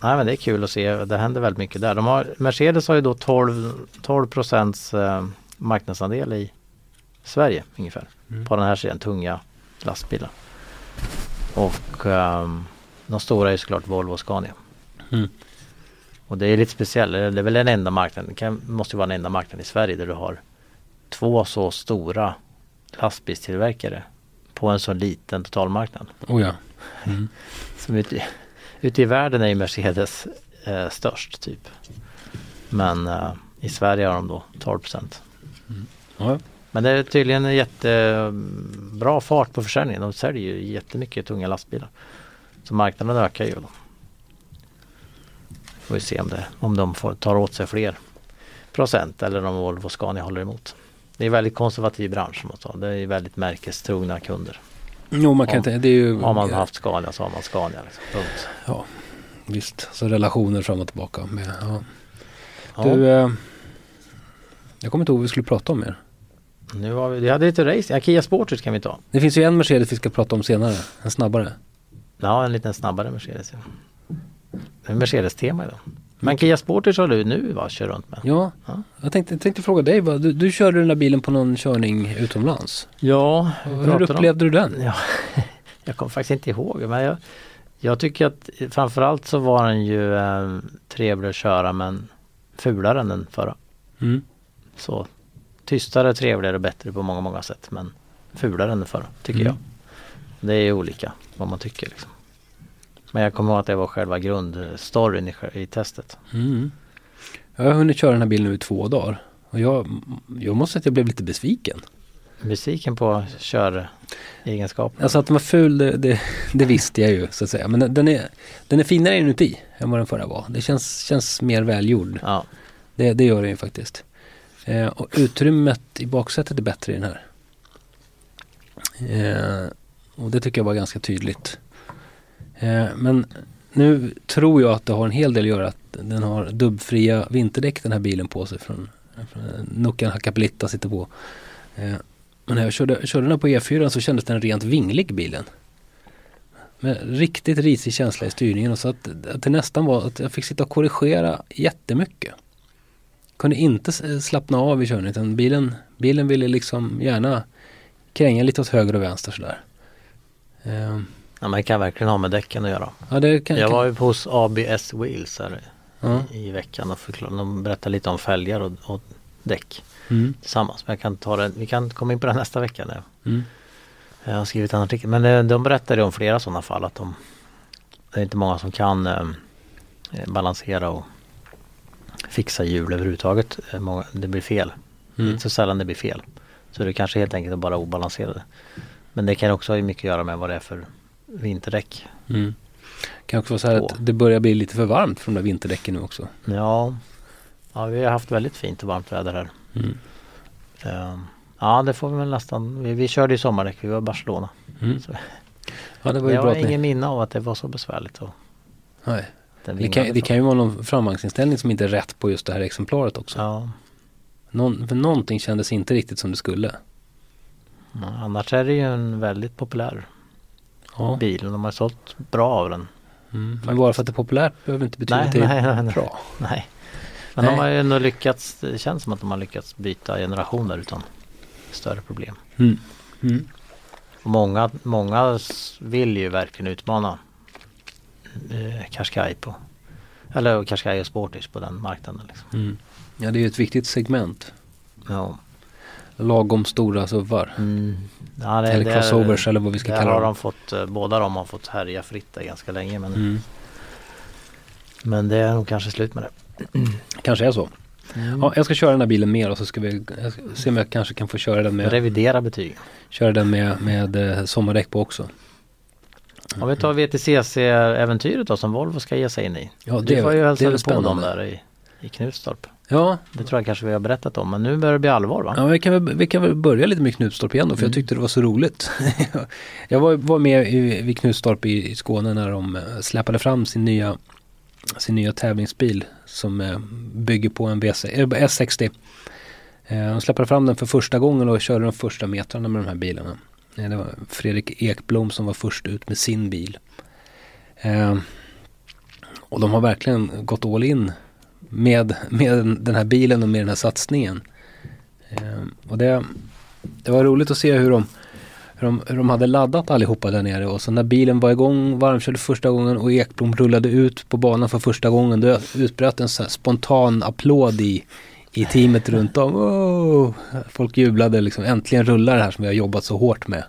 Nej men det är kul att se. Det händer väldigt mycket där. De har, Mercedes har ju då 12, 12 procents eh, marknadsandel i Sverige ungefär. Mm. På den här sidan tunga lastbilar. Och ehm, de stora är såklart Volvo och Scania. Mm. Och det är lite speciellt. Det är väl den enda marknaden. Det kan, måste ju vara den enda marknaden i Sverige där du har två så stora lastbilstillverkare på en så liten totalmarknad. Oh ja. Mm. Som ute, ute i världen är ju Mercedes eh, störst typ. Men eh, i Sverige har de då 12 procent. Ja. Men det är tydligen en jättebra fart på försäljningen. De säljer ju jättemycket tunga lastbilar. Så marknaden ökar ju. Då. Får vi se om, det, om de får, tar åt sig fler procent eller om Volvo och Scania håller emot. Det är en väldigt konservativ bransch. som man sa. Det är väldigt märkestrogna kunder. Jo, man kan Ja. inte, det är ju... Har man haft Scania så har man Scania. Liksom. Punkt. Ja, visst. Så relationer fram och tillbaka. Med, ja. Ja, Du, eh, jag kommer inte ihåg vad vi skulle prata om mer. nu har vi, vi hade lite racing. Ja, Kia Sportage kan vi ta. Det finns ju en Mercedes vi ska prata om senare. En snabbare. Ja, en liten snabbare Mercedes. Ja. Det är Mercedes-tema idag. Men Kia Sportage har du nu va, kör runt med? Ja, Ja. jag tänkte, tänkte fråga dig. Vad, du, du körde den där bilen på någon körning utomlands. Ja, Hur upplevde du den? Ja, jag kommer faktiskt inte ihåg men jag, jag tycker att framförallt så var den ju eh, trevlig att köra men fulare än den förra. Mm. Så tystare, trevligare, bättre på många, många sätt men fulare än den förra tycker Mm. jag. Det är olika vad man tycker liksom. Men jag kommer ihåg att det var själva grundstoryn i, i testet. Mm. Jag har hunnit köra den här bilen nu i två dagar. Och jag, jag måste säga att jag blev lite besviken. Besviken på köregenskapen. Alltså att den var ful, det, det, det visste jag ju så att säga. Men den- den är, den är finare inuti än vad den förra var. Det känns, känns mer välgjord. Ja, Det, det gör den ju faktiskt. Eh, och utrymmet i baksätet är bättre i den här. Eh, och det tycker jag var ganska tydligt. Eh, men nu tror jag att det har en hel del att göra att den har dubbfria vinterdäck den här bilen på sig från, från eh, Nuccan Hakkapeliitta sitter på. Eh, men när jag körde, körde den på E4 så kändes den rent vinglig bilen. Med riktigt risig känsla i styrningen och så att, att det nästan var att jag fick sitta och korrigera jättemycket. Kunde inte slappna av i körningen utan bilen, bilen ville liksom gärna kränga lite åt höger och vänster sådär. Ehm. Men det kan verkligen ha med däcken att göra. ja, det kan, Jag kan, var ju hos ABS Wheels här ja, i veckan och förklarade, de berättade lite om fälgar och, och däck mm, tillsammans. Men jag kan ta det, vi kan komma in på det nästa vecka nu. mm, Jag har skrivit en artikel men eh, de berättade om flera sådana fall att de Det är inte många som kan eh, eh, balansera och fixa hjul överhuvudtaget. Eh, Många, det blir fel. Det är mm. inte så sällan det blir fel. Så det kanske helt enkelt är bara obalanserade. Men det kan också ha mycket att göra med vad det är för vinterdäck. Mm. Kan också vara så här att det börjar bli lite för varmt för de där vinterdäcken nu också. Ja, ja vi har haft väldigt fint och varmt väder här. Mm. Eh, Ja det får vi väl nästan. Vi, vi körde i sommardäck, vi var i Barcelona. Mm. Ja det var ju jag bra har ingen minne av att det var så besvärligt. Och Nej. Det, kan, det kan ju vara någon framvagnsinställning som inte är rätt på just det här exemplaret också. Ja, Någon, för någonting kändes inte riktigt som det skulle. ja, annars är det ju en väldigt populär Ja. bil och de har sålt bra av den. Mm. Men bara för att det är populärt behöver inte betyda Nej, att det är nej, nej, nej. bra. Nej. Men Nej. de har ju ändå lyckats, det känns som att de har lyckats byta generationer utan större problem. Mm. Mm. Och många, många vill ju verkligen utmana eh, Qashqai på eller Qashqai och Sportage på den marknaden. Liksom. Mm. Ja det är ju ett viktigt segment. Ja. Lagom stora SUVar. Mm. Ja, det, Eller det- crossovers eller vad vi ska kalla har dem. de fått, eh, båda de har fått härja fritt där ganska länge men, Mm. men det är nog kanske slut med det. Kanske är så. Mm. Ja, jag ska köra den här bilen mer och så ska vi ska se om jag kanske kan få köra den med, Revidera betyg. köra den med, med eh, sommardäck på också. Om vi tar VTCC-äventyret då som Volvo ska ge sig in i. Ja, Du var ju det är väl på dem där i, i Knutstorp. Ja, Det tror jag kanske vi har berättat om men nu börjar det bli allvar va? Ja, vi, kan väl, vi kan väl börja lite med Knutstorp igen då, för jag Mm. tyckte det var så roligt. jag var, var med i, vid Knutstorp i, i Skåne när de eh, släpade fram sin nya, sin nya tävlingsbil som eh, bygger på en V6, eh, S60. Eh, de släppte fram den för första gången och körde de första metrarna med de här bilarna. Det var Fredrik Ekblom som var först ut med sin bil. Och de har verkligen gått all in med, med den här bilen och med den här satsningen. Eh, och det, det var roligt att se hur de, hur, de, hur de hade laddat allihopa där nere och så när bilen var igång, varmkörde första gången och Ekblom rullade ut på banan för första gången då utbröt en spontan applåd i, i teamet runt om. Oh! Folk jublade liksom, äntligen rullar det här som vi har jobbat så hårt med.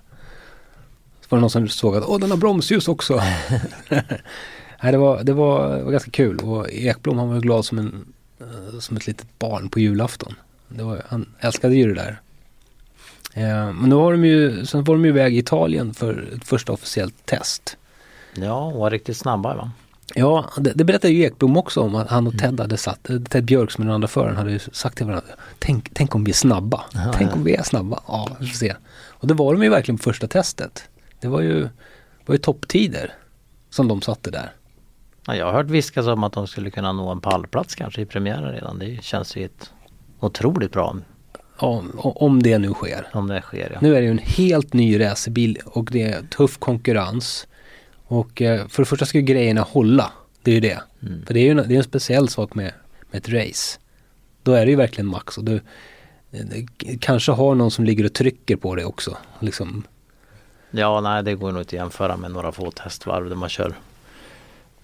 Så var det någon som såg att, åh den har bromsljus också. Nej, det, var, det, var, var ganska kul och Ekblom han var glad som, en, eh, som ett litet barn på julafton. Var, han älskade ju det där. Eh, men då var de ju, sen var de ju iväg i Italien för ett första officiellt test. Ja, och var riktigt snabba va? Ja, det, det berättade ju Ekblom också om att han och Ted hade satt, Ted Björk som är den andra föraren hade ju sagt till varandra Tänk, tänk om vi är snabba. Ja, tänk ja. om vi är snabba. Ja, vi får se. Och det var de ju verkligen på första testet. Det var ju, var ju topptider som de satte där. Ja, jag har hört viskas om att de skulle kunna nå en pallplats kanske i premiären redan. Det känns ju ett otroligt bra Ja, o- om det nu sker. om det sker. Ja. Nu är det ju en helt ny racerbil och det är tuff konkurrens. Och eh, för det första ska ju grejerna hålla. Det är ju det. Mm. För det är ju en, det är en speciell sak med, med ett race. Då är det ju verkligen max och du eh, kanske har någon som ligger och trycker på det också. Liksom. Ja, nej det går nog inte att jämföra med några få testvarv där man kör.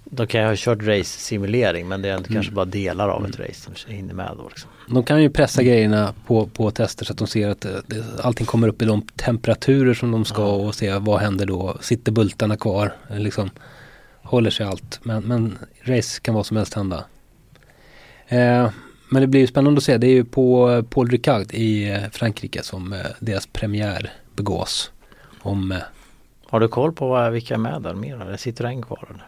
Då kan jag ha kört race-simulering men det är kanske bara delar av ett race som hinner med då. Liksom. De kan ju pressa grejerna på, på tester så att de ser att det, det, allting kommer upp i de temperaturer som de ska och se vad händer då. Sitter bultarna kvar? Liksom, håller sig allt. Men, men race kan vad som helst hända. Eh, men det blir ju spännande att se. Det är ju på Paul Ricard i eh, Frankrike som eh, deras premiär begås. Om, eh, Har du koll på vilka är med där mer? Eller sitter en kvar? Eller?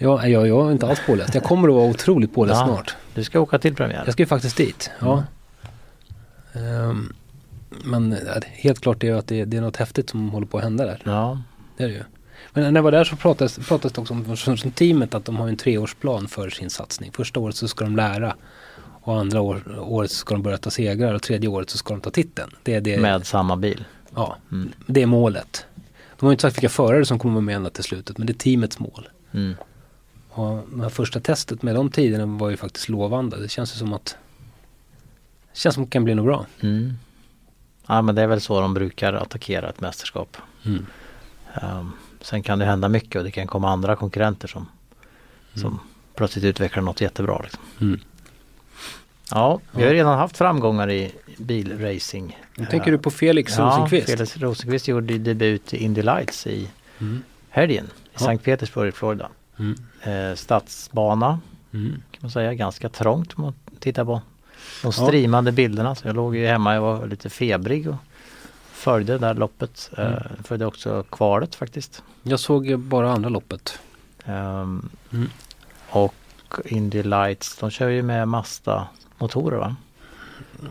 Ja, jag, jag är inte alls påläst. Jag kommer att vara otroligt påläst Ja. snart. Du ska åka till premiär? Jag ska ju faktiskt dit. Ja. Ehm, men ja, det- helt klart är ju att det, det är något häftigt som håller på att hända där. Ja. Det är det ju. Men när jag var där så pratades, pratades det också om som teamet att de har en treårsplan för sin satsning. Första året så ska de lära och andra år, året så ska de börja ta segrar och tredje året så ska de ta titeln. Det är, det, Med samma bil? ja, Mm. det är målet. De har ju inte sagt vilka förare som kommer vara med ända till slutet men det är teamets mål. Mm. Och det här första testet med de tiderna var ju faktiskt lovande. Det känns ju som att det känns som att det kan bli något bra. Mm. Ja men det är väl så de brukar attackera ett mästerskap. Mm. Ehm, sen kan det hända mycket och det kan komma andra konkurrenter som, som plötsligt utvecklar något jättebra. Liksom. Mm. Ja, vi har redan haft framgångar i bilracing. Nu tänker du på Felix ja, Rosenqvist? Felix Rosenqvist gjorde debut i Indy Lights i Mm. helgen i Ja. Sankt Petersburg i Florida. Mm. Eh, stadsbana Mm. kan man säga, ganska trångt om man tittar på de streamade bilderna. Så jag låg ju hemma och var lite febrig och följde det där loppet. Mm. Eh, följde också kvalet faktiskt. Jag såg bara andra loppet. Ehm, Mm. Och Indy Lights, de kör ju med Mazda motorer va?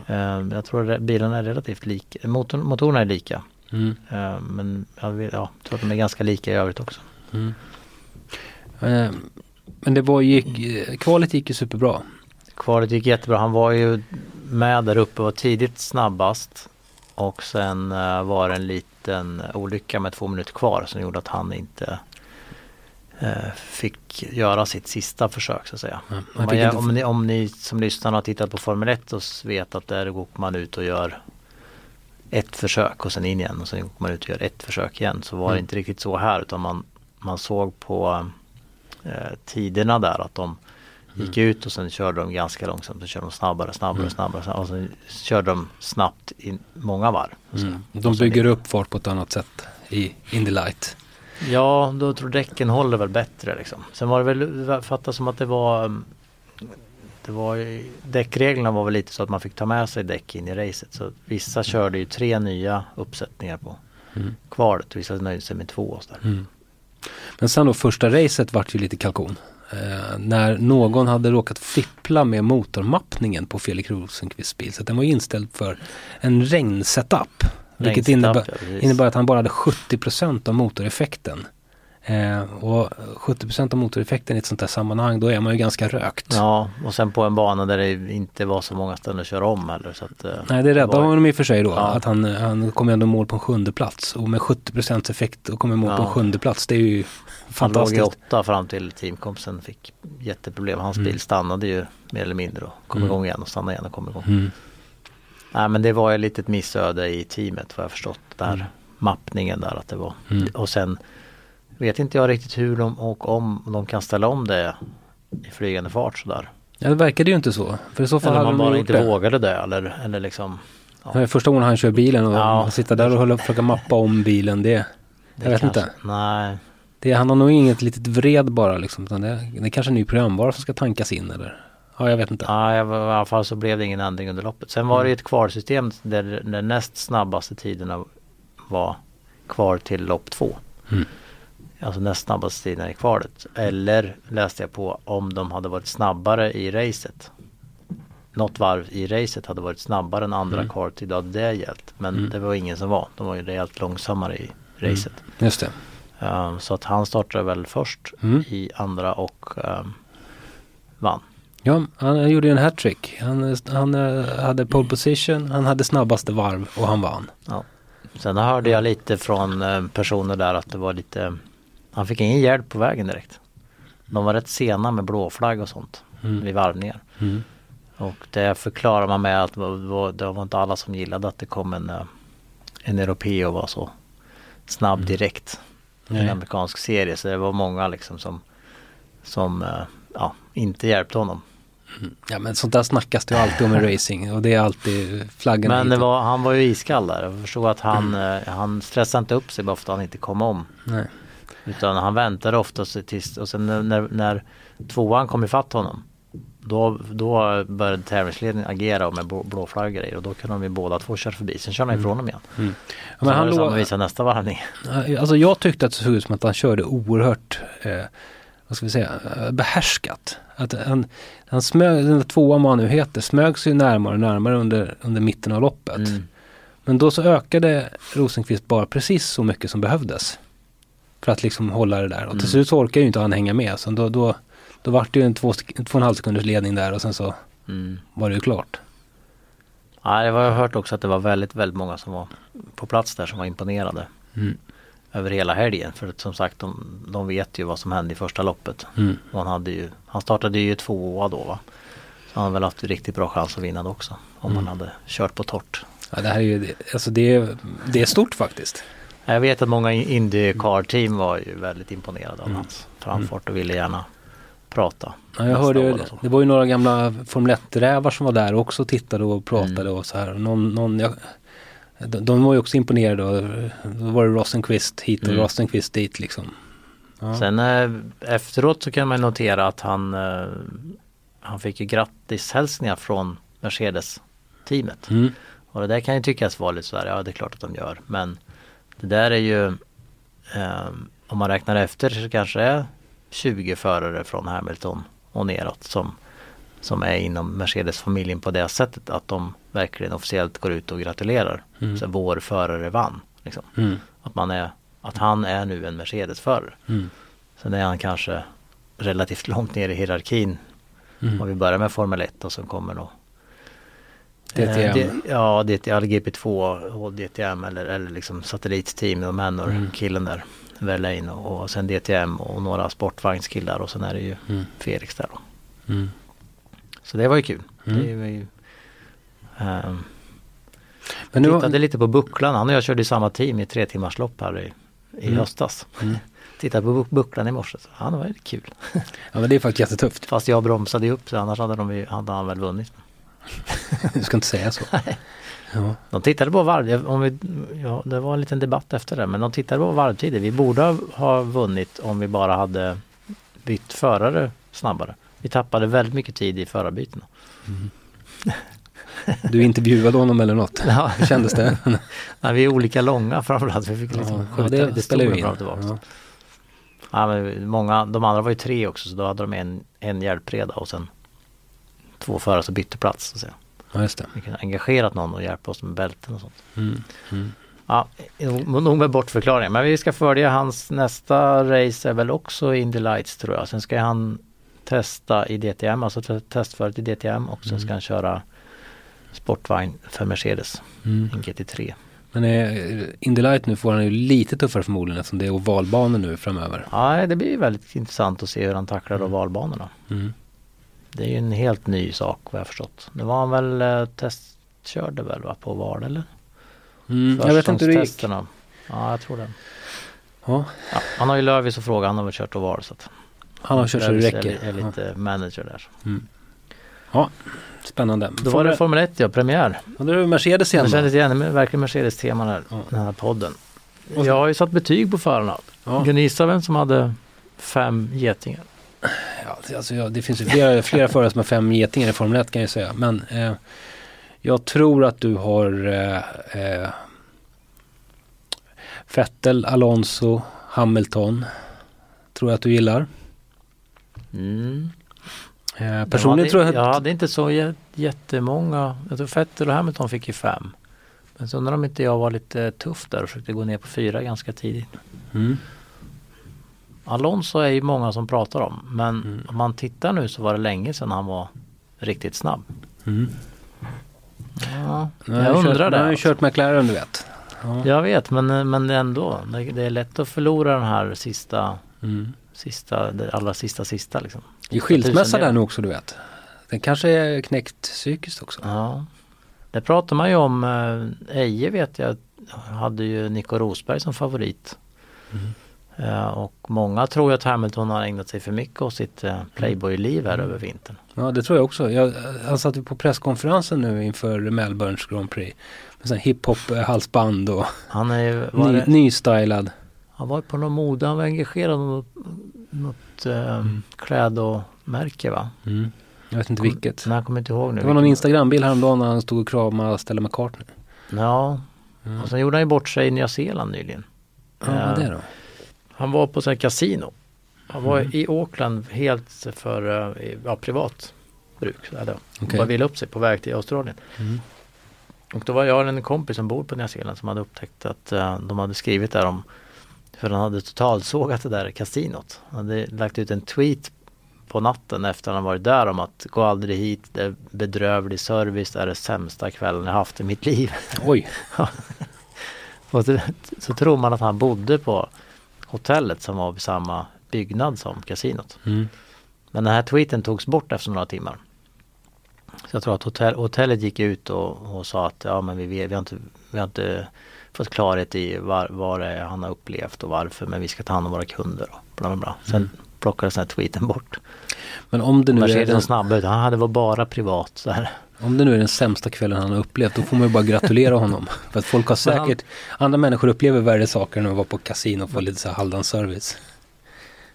Ehm, jag tror att bilarna är relativt lika, motor, motorerna är lika. Mm. Ehm, men jag, vet, ja, jag tror att de är ganska lika i övrigt också. Mm. Eh, Men det var, gick, kvalet gick ju superbra. Kvalet gick jättebra. Han var ju med där uppe och var tidigt snabbast. Och sen eh, var det en liten olycka med två minuter kvar som gjorde att han inte eh, fick göra sitt sista försök så att säga. Ja, Om, man, inte- om, ni, om ni som lyssnar har tittat på Formel 1 och vet att där går man ut och gör ett försök och sen in igen och sen går man ut och gör ett försök igen. Så var det Mm. inte riktigt så här utan man, man såg på eh, tiderna där att de gick ut och sen körde de ganska långsamt. Så körde de snabbare, snabbare, Mm. snabbare, snabbare och sen körde de snabbt i många varv. Mm. De bygger upp fart på ett annat sätt i Indy Light. Ja, då tror däcken håller väl bättre liksom. Sen var det väl fattat som att det var mm, det var däckreglerna var väl lite så att man fick ta med sig däck in i racet. Så vissa körde ju tre nya uppsättningar på Mm. kvalet. Vissa nöjde sig med två och sådär. Mm. Men sen då första racet vart ju lite kalkon. Eh, när någon hade råkat fippla med motormappningen på Felix Rosenqvists bil. Så den var inställd för en regnsetup. Vilket innebär, ja, innebär att han bara hade 70% av motoreffekten. Eh, och 70% av motoreffekten i ett sånt här sammanhang, då är man ju ganska rökt. Ja, och sen på en bana där det inte var så många ställen att köra om heller. Så att, eh, Nej, det räddade var- honom i och för sig då. Ja. Att han, han kom ändå mål på en sjunde plats. Och med 70% effekt och kommer mål på en Ja. sjunde plats. Det är ju Han låg i fantastiskt. åtta fram till teamkompisen fick jätteproblem. Hans Mm. bil stannade ju mer eller mindre och kom Mm. igång igen och stannade igen och kom igång. Mm. Nej men det var ju ett missöde i teamet vad jag förstått. Där Mm. mappningen där att det var. Mm. Och sen vet inte jag riktigt hur de och om de kan ställa om det i flygande fart sådär. Ja, det verkade ju inte så. För i så fall Eller man bara inte det. vågade det eller, eller liksom. Ja, Det är Första gången han kör bilen och Ja. sitta där och hålla, försöka mappa om bilen. Det, det jag vet kanske- inte. Nej, det, han har nog inget litet vred bara liksom. Utan det, det är kanske en ny programvara som ska tankas in eller? Ja, jag vet inte. Ja, i alla fall så blev det ingen ändring under loppet. Sen var det Mm. ju ett kvalsystem där den näst snabbaste tiderna var kvar till lopp två. Mm. Alltså näst snabbaste tiderna i kvalet. Eller läste jag på om de hade varit snabbare i racet. Något varv i racet hade varit snabbare än andra Mm. kvaltid. Då hade det gällt. Men Mm. det var ingen som var. De var ju rejält långsammare i Mm. racet. Just det. Um, så att han startade väl först Mm. i andra och um, vann. Ja, han gjorde ju en hattrick. Han, han eh, hade pole position, han hade snabbaste varv och han vann. Sen hörde jag lite från eh, personer där att det var lite Han fick ingen hjälp på vägen direkt. De var rätt sena med blåflagg och sånt Mm. vid varvningar. Mm. Och det förklarar man med att det var, det var inte alla som gillade att det kom en, eh, en europé och var så snabb direkt. En Nej. amerikansk serie så det var många liksom som Som eh, ja, inte hjälpte honom. Ja men sånt där snackas det ju alltid om i racing och det är alltid flaggan Men det var, han var ju iskall där. Jag förstod att han, eh, han stressade inte upp sig bara för att han inte kom om. Nej. Utan han väntade oftast tills, och sen när, när, tvåan kom ifatt honom då, då började tävlingsledningen agera med blå, blåflagg och då kunde de ju båda två köra förbi. Sen körde han ifrån dem igen. Mm. Ja, Men han låg, visa nästa varvning. alltså jag tyckte att det såg ut som att han körde oerhört, eh, vad ska vi säga, eh, behärskat. Att han, han smög, den där tvåan vad han nu heter, smög sig närmare och närmare under, under mitten av loppet. Mm. Men då så ökade Rosenqvist bara precis så mycket som behövdes. För att liksom hålla det där. Och Mm. till slut så orkar ju inte han hänga med. Så då, då, då vart det ju en två, två och en halv sekunders ledning där och sen så Mm. var det ju klart. Ja, det var, jag har hört också att det var väldigt, väldigt många som var på plats där som var imponerade. Mm. Över hela helgen. För att som sagt de, de vet ju vad som hände i första loppet. Mm. Han, hade ju, han startade ju tvåa då va. Så han har väl haft riktigt bra chans att vinna det också. Om Mm. han hade kört på torrt. Ja, det här är ju, alltså det är, det är stort faktiskt. Jag vet att många Indycar-team var ju väldigt imponerade av Mm. hans framfart och ville gärna prata. Ja, jag hörde ju, det var ju några gamla Formel 1-rävar som var där också och tittade och pratade Mm. och så här. Någon, någon, jag, de, de var ju också imponerade och då var det Rosenqvist hit och Mm. Rosenqvist dit liksom. Ja. Sen eh, efteråt så kan man notera att han, eh, han fick ju grattishälsningar från Mercedes-teamet. Mm. Och det där kan ju tyckas vara lite sådär, ja det är klart att de gör. Men det där är ju, eh, om man räknar efter så kanske det är 20 förare från Hamilton och neråt som, som är inom Mercedes-familjen på det sättet att de verkligen officiellt går ut och gratulerar. Mm. Så vår förare vann. Liksom. Mm. Att, man är, att han är nu en Mercedes-förare. Mm. Sen är han kanske relativt långt ner i hierarkin. Mm. Om vi börjar med Formel 1 och sen kommer då DTM. Eh, D- ja, DTM, GP2 och DTM eller, eller liksom satellitteam och Manor Mm. killen där. Verlaine och, och sen DTM och några sportvagnskillar och sen är det ju Mm. Felix där då. Mm. Så det var ju kul. Mm. Det var ju, ehm, Men nu, tittade lite på bucklan. Han och jag körde i samma team i tre timmars lopp här i, i Mm. höstas. Mm. Tittade på buck- bucklan i morse. Så, det var lite kul. ja men det är faktiskt jättetufft. Fast jag bromsade ju upp så annars hade, de, ju- hade han väl vunnit. Du ska inte säga så. Ja. De tittade på varv, om vi, ja, det var en liten debatt efter det, men de tittade på varvtider. Vi borde ha vunnit om vi bara hade bytt förare snabbare. Vi tappade väldigt mycket tid i förarbytena. Du intervjuade honom eller något? Ja. Hur kändes det? Nej, vi är olika långa framförallt. Vi fick liksom ja, skjuta lite spelar ju in. Ja. Ja, men många, de andra var ju tre också så då hade de en, en hjälpreda och sen två förare som bytte plats. Så att säga. ja, just det. Vi kunde engagerat någon och hjälpa oss med bälten och sånt. Mm. Mm. Ja, nog med bortförklaring. Men vi ska följa hans nästa race är väl också Indy Lights tror jag. Sen ska han testa i DTM, alltså te- testföret i DTM och sen ska han köra sportvagn för Mercedes, Mm. en GT3. Men eh, Indy Light nu får han ju lite tuffare förmodligen eftersom det är ovalbanor nu framöver. Ja, det blir väldigt intressant att se hur han tacklar ovalbanorna. Mm. Det är ju en helt ny sak vad jag förstått. Nu var han väl eh, testkörde väl va, på VAR eller? Mm. Jag vet inte hur det gick. Ja, jag tror det. Ja, Ja, han har ju Lövis att fråga, han har väl kört oval så att han har kört så det räcker. Är, är lite manager där. Ja, spännande. Då var det Formel 1 ja, premiär. Och då är det Mercedes igen kände igen verkligen Mercedes-tema här, Ja. den här podden. Och Jag har ju satt betyg på förarna. Ja. Vem som hade fem getingar? Ja, alltså, ja, det finns ju flera, flera förare som har fem getingar i Formel 1 kan jag säga. Men eh, jag tror att du har eh, eh, Vettel, Alonso, Hamilton. Tror jag att du gillar. Mm. Eh, personligen ja, tror jag att... Ja, det är inte så jä- jättemånga. Jag tror Vettel och Hamilton fick ju fem. Men så undrar om inte jag var lite tuff där och försökte gå ner på fyra ganska tidigt. Mm, Alonso är ju många som pratar om. Men Mm. om man tittar nu så var det länge sedan han var riktigt snabb. mm. Ja, Nu jag kört, undrar nu det. har jag alltså. kört McLaren du vet. Ja. Jag vet men, men ändå. Det, är lätt att förlora den här sista, Mm. sista, det allra sista sista liksom. Det är skilsmässa där nu också du vet. Den kanske är knäckt psykiskt också. Ja. Det pratar man ju om. eh, Eje vet jag hade ju Nico Rosberg som favorit. Mm. Eh, och många tror ju att Hamilton har ägnat sig för mycket åt sitt eh, Playboy-liv här över vintern. Ja det tror jag också. Jag, han satt ju på presskonferensen nu inför Melbournes Grand Prix. Med sån hiphop-halsband och Han är ju, ny, det, nystylad. han var ju på någon mode, han var engagerad i något, något eh, Mm. klädomärke va? Mm. Jag vet inte vilket. Nej, jag kommer inte ihåg nu. Det var någon Instagram-bild häromdagen när han stod och kramade Stella McCartney. Ja, Mm. och sen gjorde han ju bort sig i Nya Zeeland nyligen. Ja, är det då? Han var på här kasino. Han var Mm. i Auckland helt för eh, ja, privat bruk. Då. Okej. Bara ville upp sig på väg till Australien. Mm. Och då var jag och en kompis som bor på Nya Zeeland som hade upptäckt att eh, de hade skrivit där om för han hade totalsågat det där kasinot. Han hade lagt ut en tweet på natten efter han varit där om att gå aldrig hit, det är bedrövlig service, det är det sämsta kvällen jag haft i mitt liv. Oj, så, så tror man att han bodde på hotellet som var vid samma byggnad som kasinot. mm. Men den här tweeten togs bort efter några timmar. Så jag tror att hotell, hotellet gick ut och, och sa att ja men vi, vi, har inte, vi har inte fått klarhet i var, vad det är han har upplevt och varför men vi ska ta hand om våra kunder och bla bla. Sen Mm. plockades den här tweeten bort. Men om det, nu är den, snabba ut, han hade var bara privat så här. Om det nu är den sämsta kvällen han har upplevt då får man ju bara gratulera honom. För att folk har Men han- säkert, andra människor upplever värre saker än att vara på kasino och få lite så här halvdan service.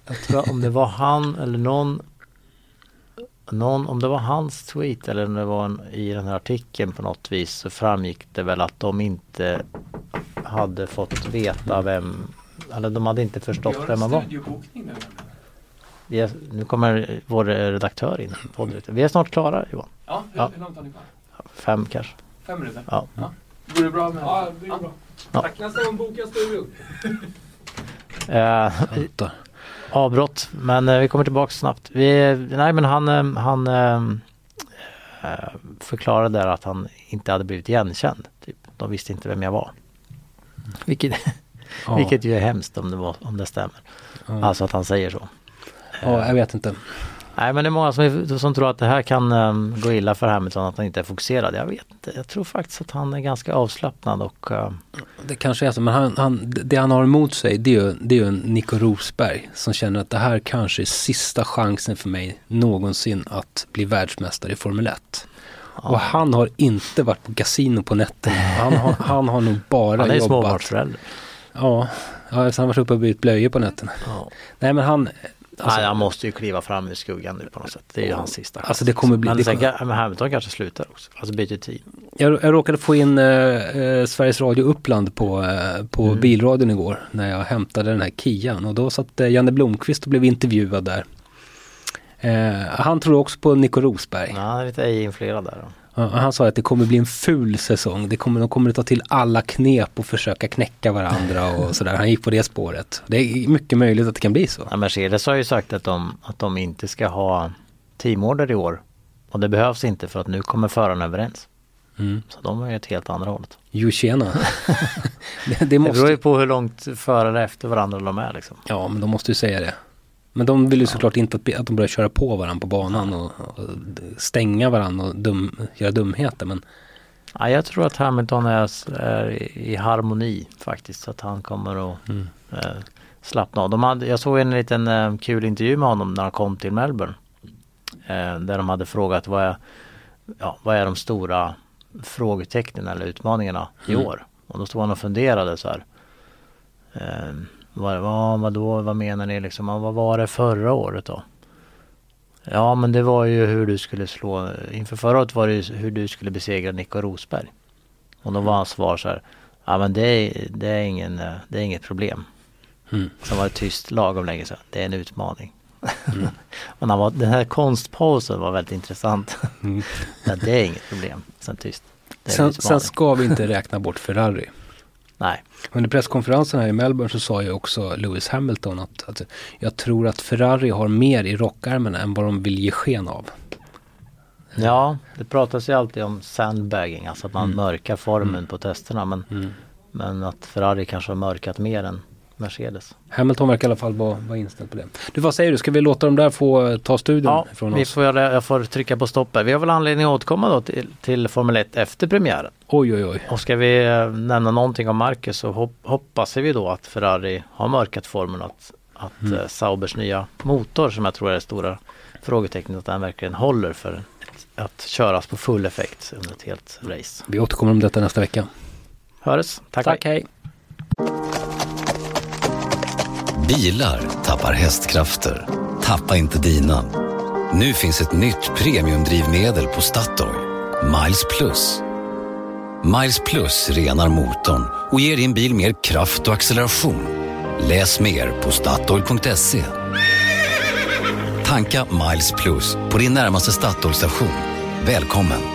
Jag tror om det var han eller någon någon, om det var hans tweet eller om det var en, i den här artikeln på något vis så framgick det väl att de inte hade fått veta vem, eller de hade inte förstått vem man var. Vi är, nu kommer vår redaktör in. Vi är snart klara Johan. Ja, hur, Ja. hur långt har ni kvar? Fem kanske. Fem minuter? Ja. Går det bra med Ja, det går bra. Ja. Tack. Nästa gång bokar jag studion. Eh, avbrott men eh, vi kommer tillbaka snabbt. Vi, nej men han, eh, han eh, förklarade där att han inte hade blivit igenkänd. Typ. De visste inte vem jag var. Vilket, Ja. vilket ju är hemskt om det, var, om det stämmer. Ja. Alltså att han säger så. ja, jag vet inte. Nej men det är många som, som tror att det här kan um, gå illa för Hamilton att han inte är fokuserad. Jag vet inte. Jag tror faktiskt att han är ganska avslappnad och uh, Det kanske är så, men han, han, det han har emot sig det är ju, det är ju en Nico Rosberg som känner att det här kanske är sista chansen för mig någonsin att bli världsmästare i Formel 1. Och han har inte varit på kasino på nätterna. Han har, han har nog bara han är jobbat. småbarnsförälder. Ja, ja han har varit uppe och bytt blöjor på nätterna. Ja. Nej men han, alltså, Nej, han måste ju kliva fram ur skuggan nu på något sätt. Det är ju hans sista chans. Alltså, det kommer bli- Men, det kommer- men Hamilton kanske slutar också. Alltså byter tid. jag, jag råkade få in eh, eh, Sveriges Radio Uppland på, eh, på Mm. bilradion igår när jag hämtade den här Kian och då satt eh, Janne Blomqvist och blev intervjuad där. Eh, han tror också på Nico Rosberg. Ja, han är lite ej-influerad där. då. Han sa att det kommer bli en ful säsong. Det kommer, de kommer att ta till alla knep och försöka knäcka varandra och sådär. Han gick på det spåret. Det är mycket möjligt att det kan bli så. Ja, Mercedes har ju sagt att de, att de inte ska ha teamorder i år. Och det behövs inte för att nu kommer förarna överens. Mm. Så de är ju ett helt andra hållet. Jo tjena. det, det Det beror ju måste, på hur långt förare efter varandra de är liksom. ja men de måste ju säga det. Men de vill ju såklart inte att, att de börjar köra på varandra på banan och, och stänga varandra och dum, göra dumheter. Men Ja, jag tror att Hamilton är, är i harmoni faktiskt. Att han kommer att Mm. eh, slappna av. De hade, jag såg en liten eh, kul intervju med honom när han kom till Melbourne. Eh, där de hade frågat vad är, ja, vad är de stora frågetecknen eller utmaningarna i Mm. år? Och då stod han och funderade så här. Vad, vad, vadå, vad menar ni liksom? Vad var det förra året då? Ja men det var ju hur du skulle slå, inför förra året var det ju hur du skulle besegra Nico Rosberg. Och då var hans svar så här, ja men det är, det är, ingen, det är inget problem. Mm. Sen var det tyst lagom länge sedan, det är en utmaning. Mm. Men han var, den här konstpausen var väldigt intressant. Mm. ja, det är inget problem, sen tyst. Sen, sen ska vi inte räkna bort Ferrari. Nej, Under presskonferensen här i Melbourne så sa ju också Lewis Hamilton att, att jag tror att Ferrari har mer i rockärmen än vad de vill ge sken av. ja det pratas ju alltid om sandbagging, alltså att man Mm. mörkar formen Mm. på testerna. Men, Mm. men att Ferrari kanske har mörkat mer än Mercedes. Hamilton verkar i alla fall vara, vara inställd på det. Du, vad säger du? Ska vi låta dem där få eh, ta studion Ja, från vi oss? får, göra- jag får trycka på stopp här. Vi har väl anledning att återkomma då till, till Formel 1 efter premiären. Oj, oj, oj. Och ska vi eh, nämna någonting om Marcus så hop, hoppas vi då att Ferrari har mörkat formen att, att Mm. eh, Saubers nya motor som jag tror är det stora frågetecknet att den verkligen håller för ett, att köras på full effekt under ett helt race. Vi återkommer om detta nästa vecka. Höres, tack, Tack, hej. Bilar tappar hästkrafter. Tappa inte dina. Nu finns ett nytt premiumdrivmedel på Statoil. Miles Plus. Miles Plus renar motorn och ger din bil mer kraft och acceleration. Läs mer på Statoil.se. Tanka Miles Plus på din närmaste Statoil-station. Välkommen!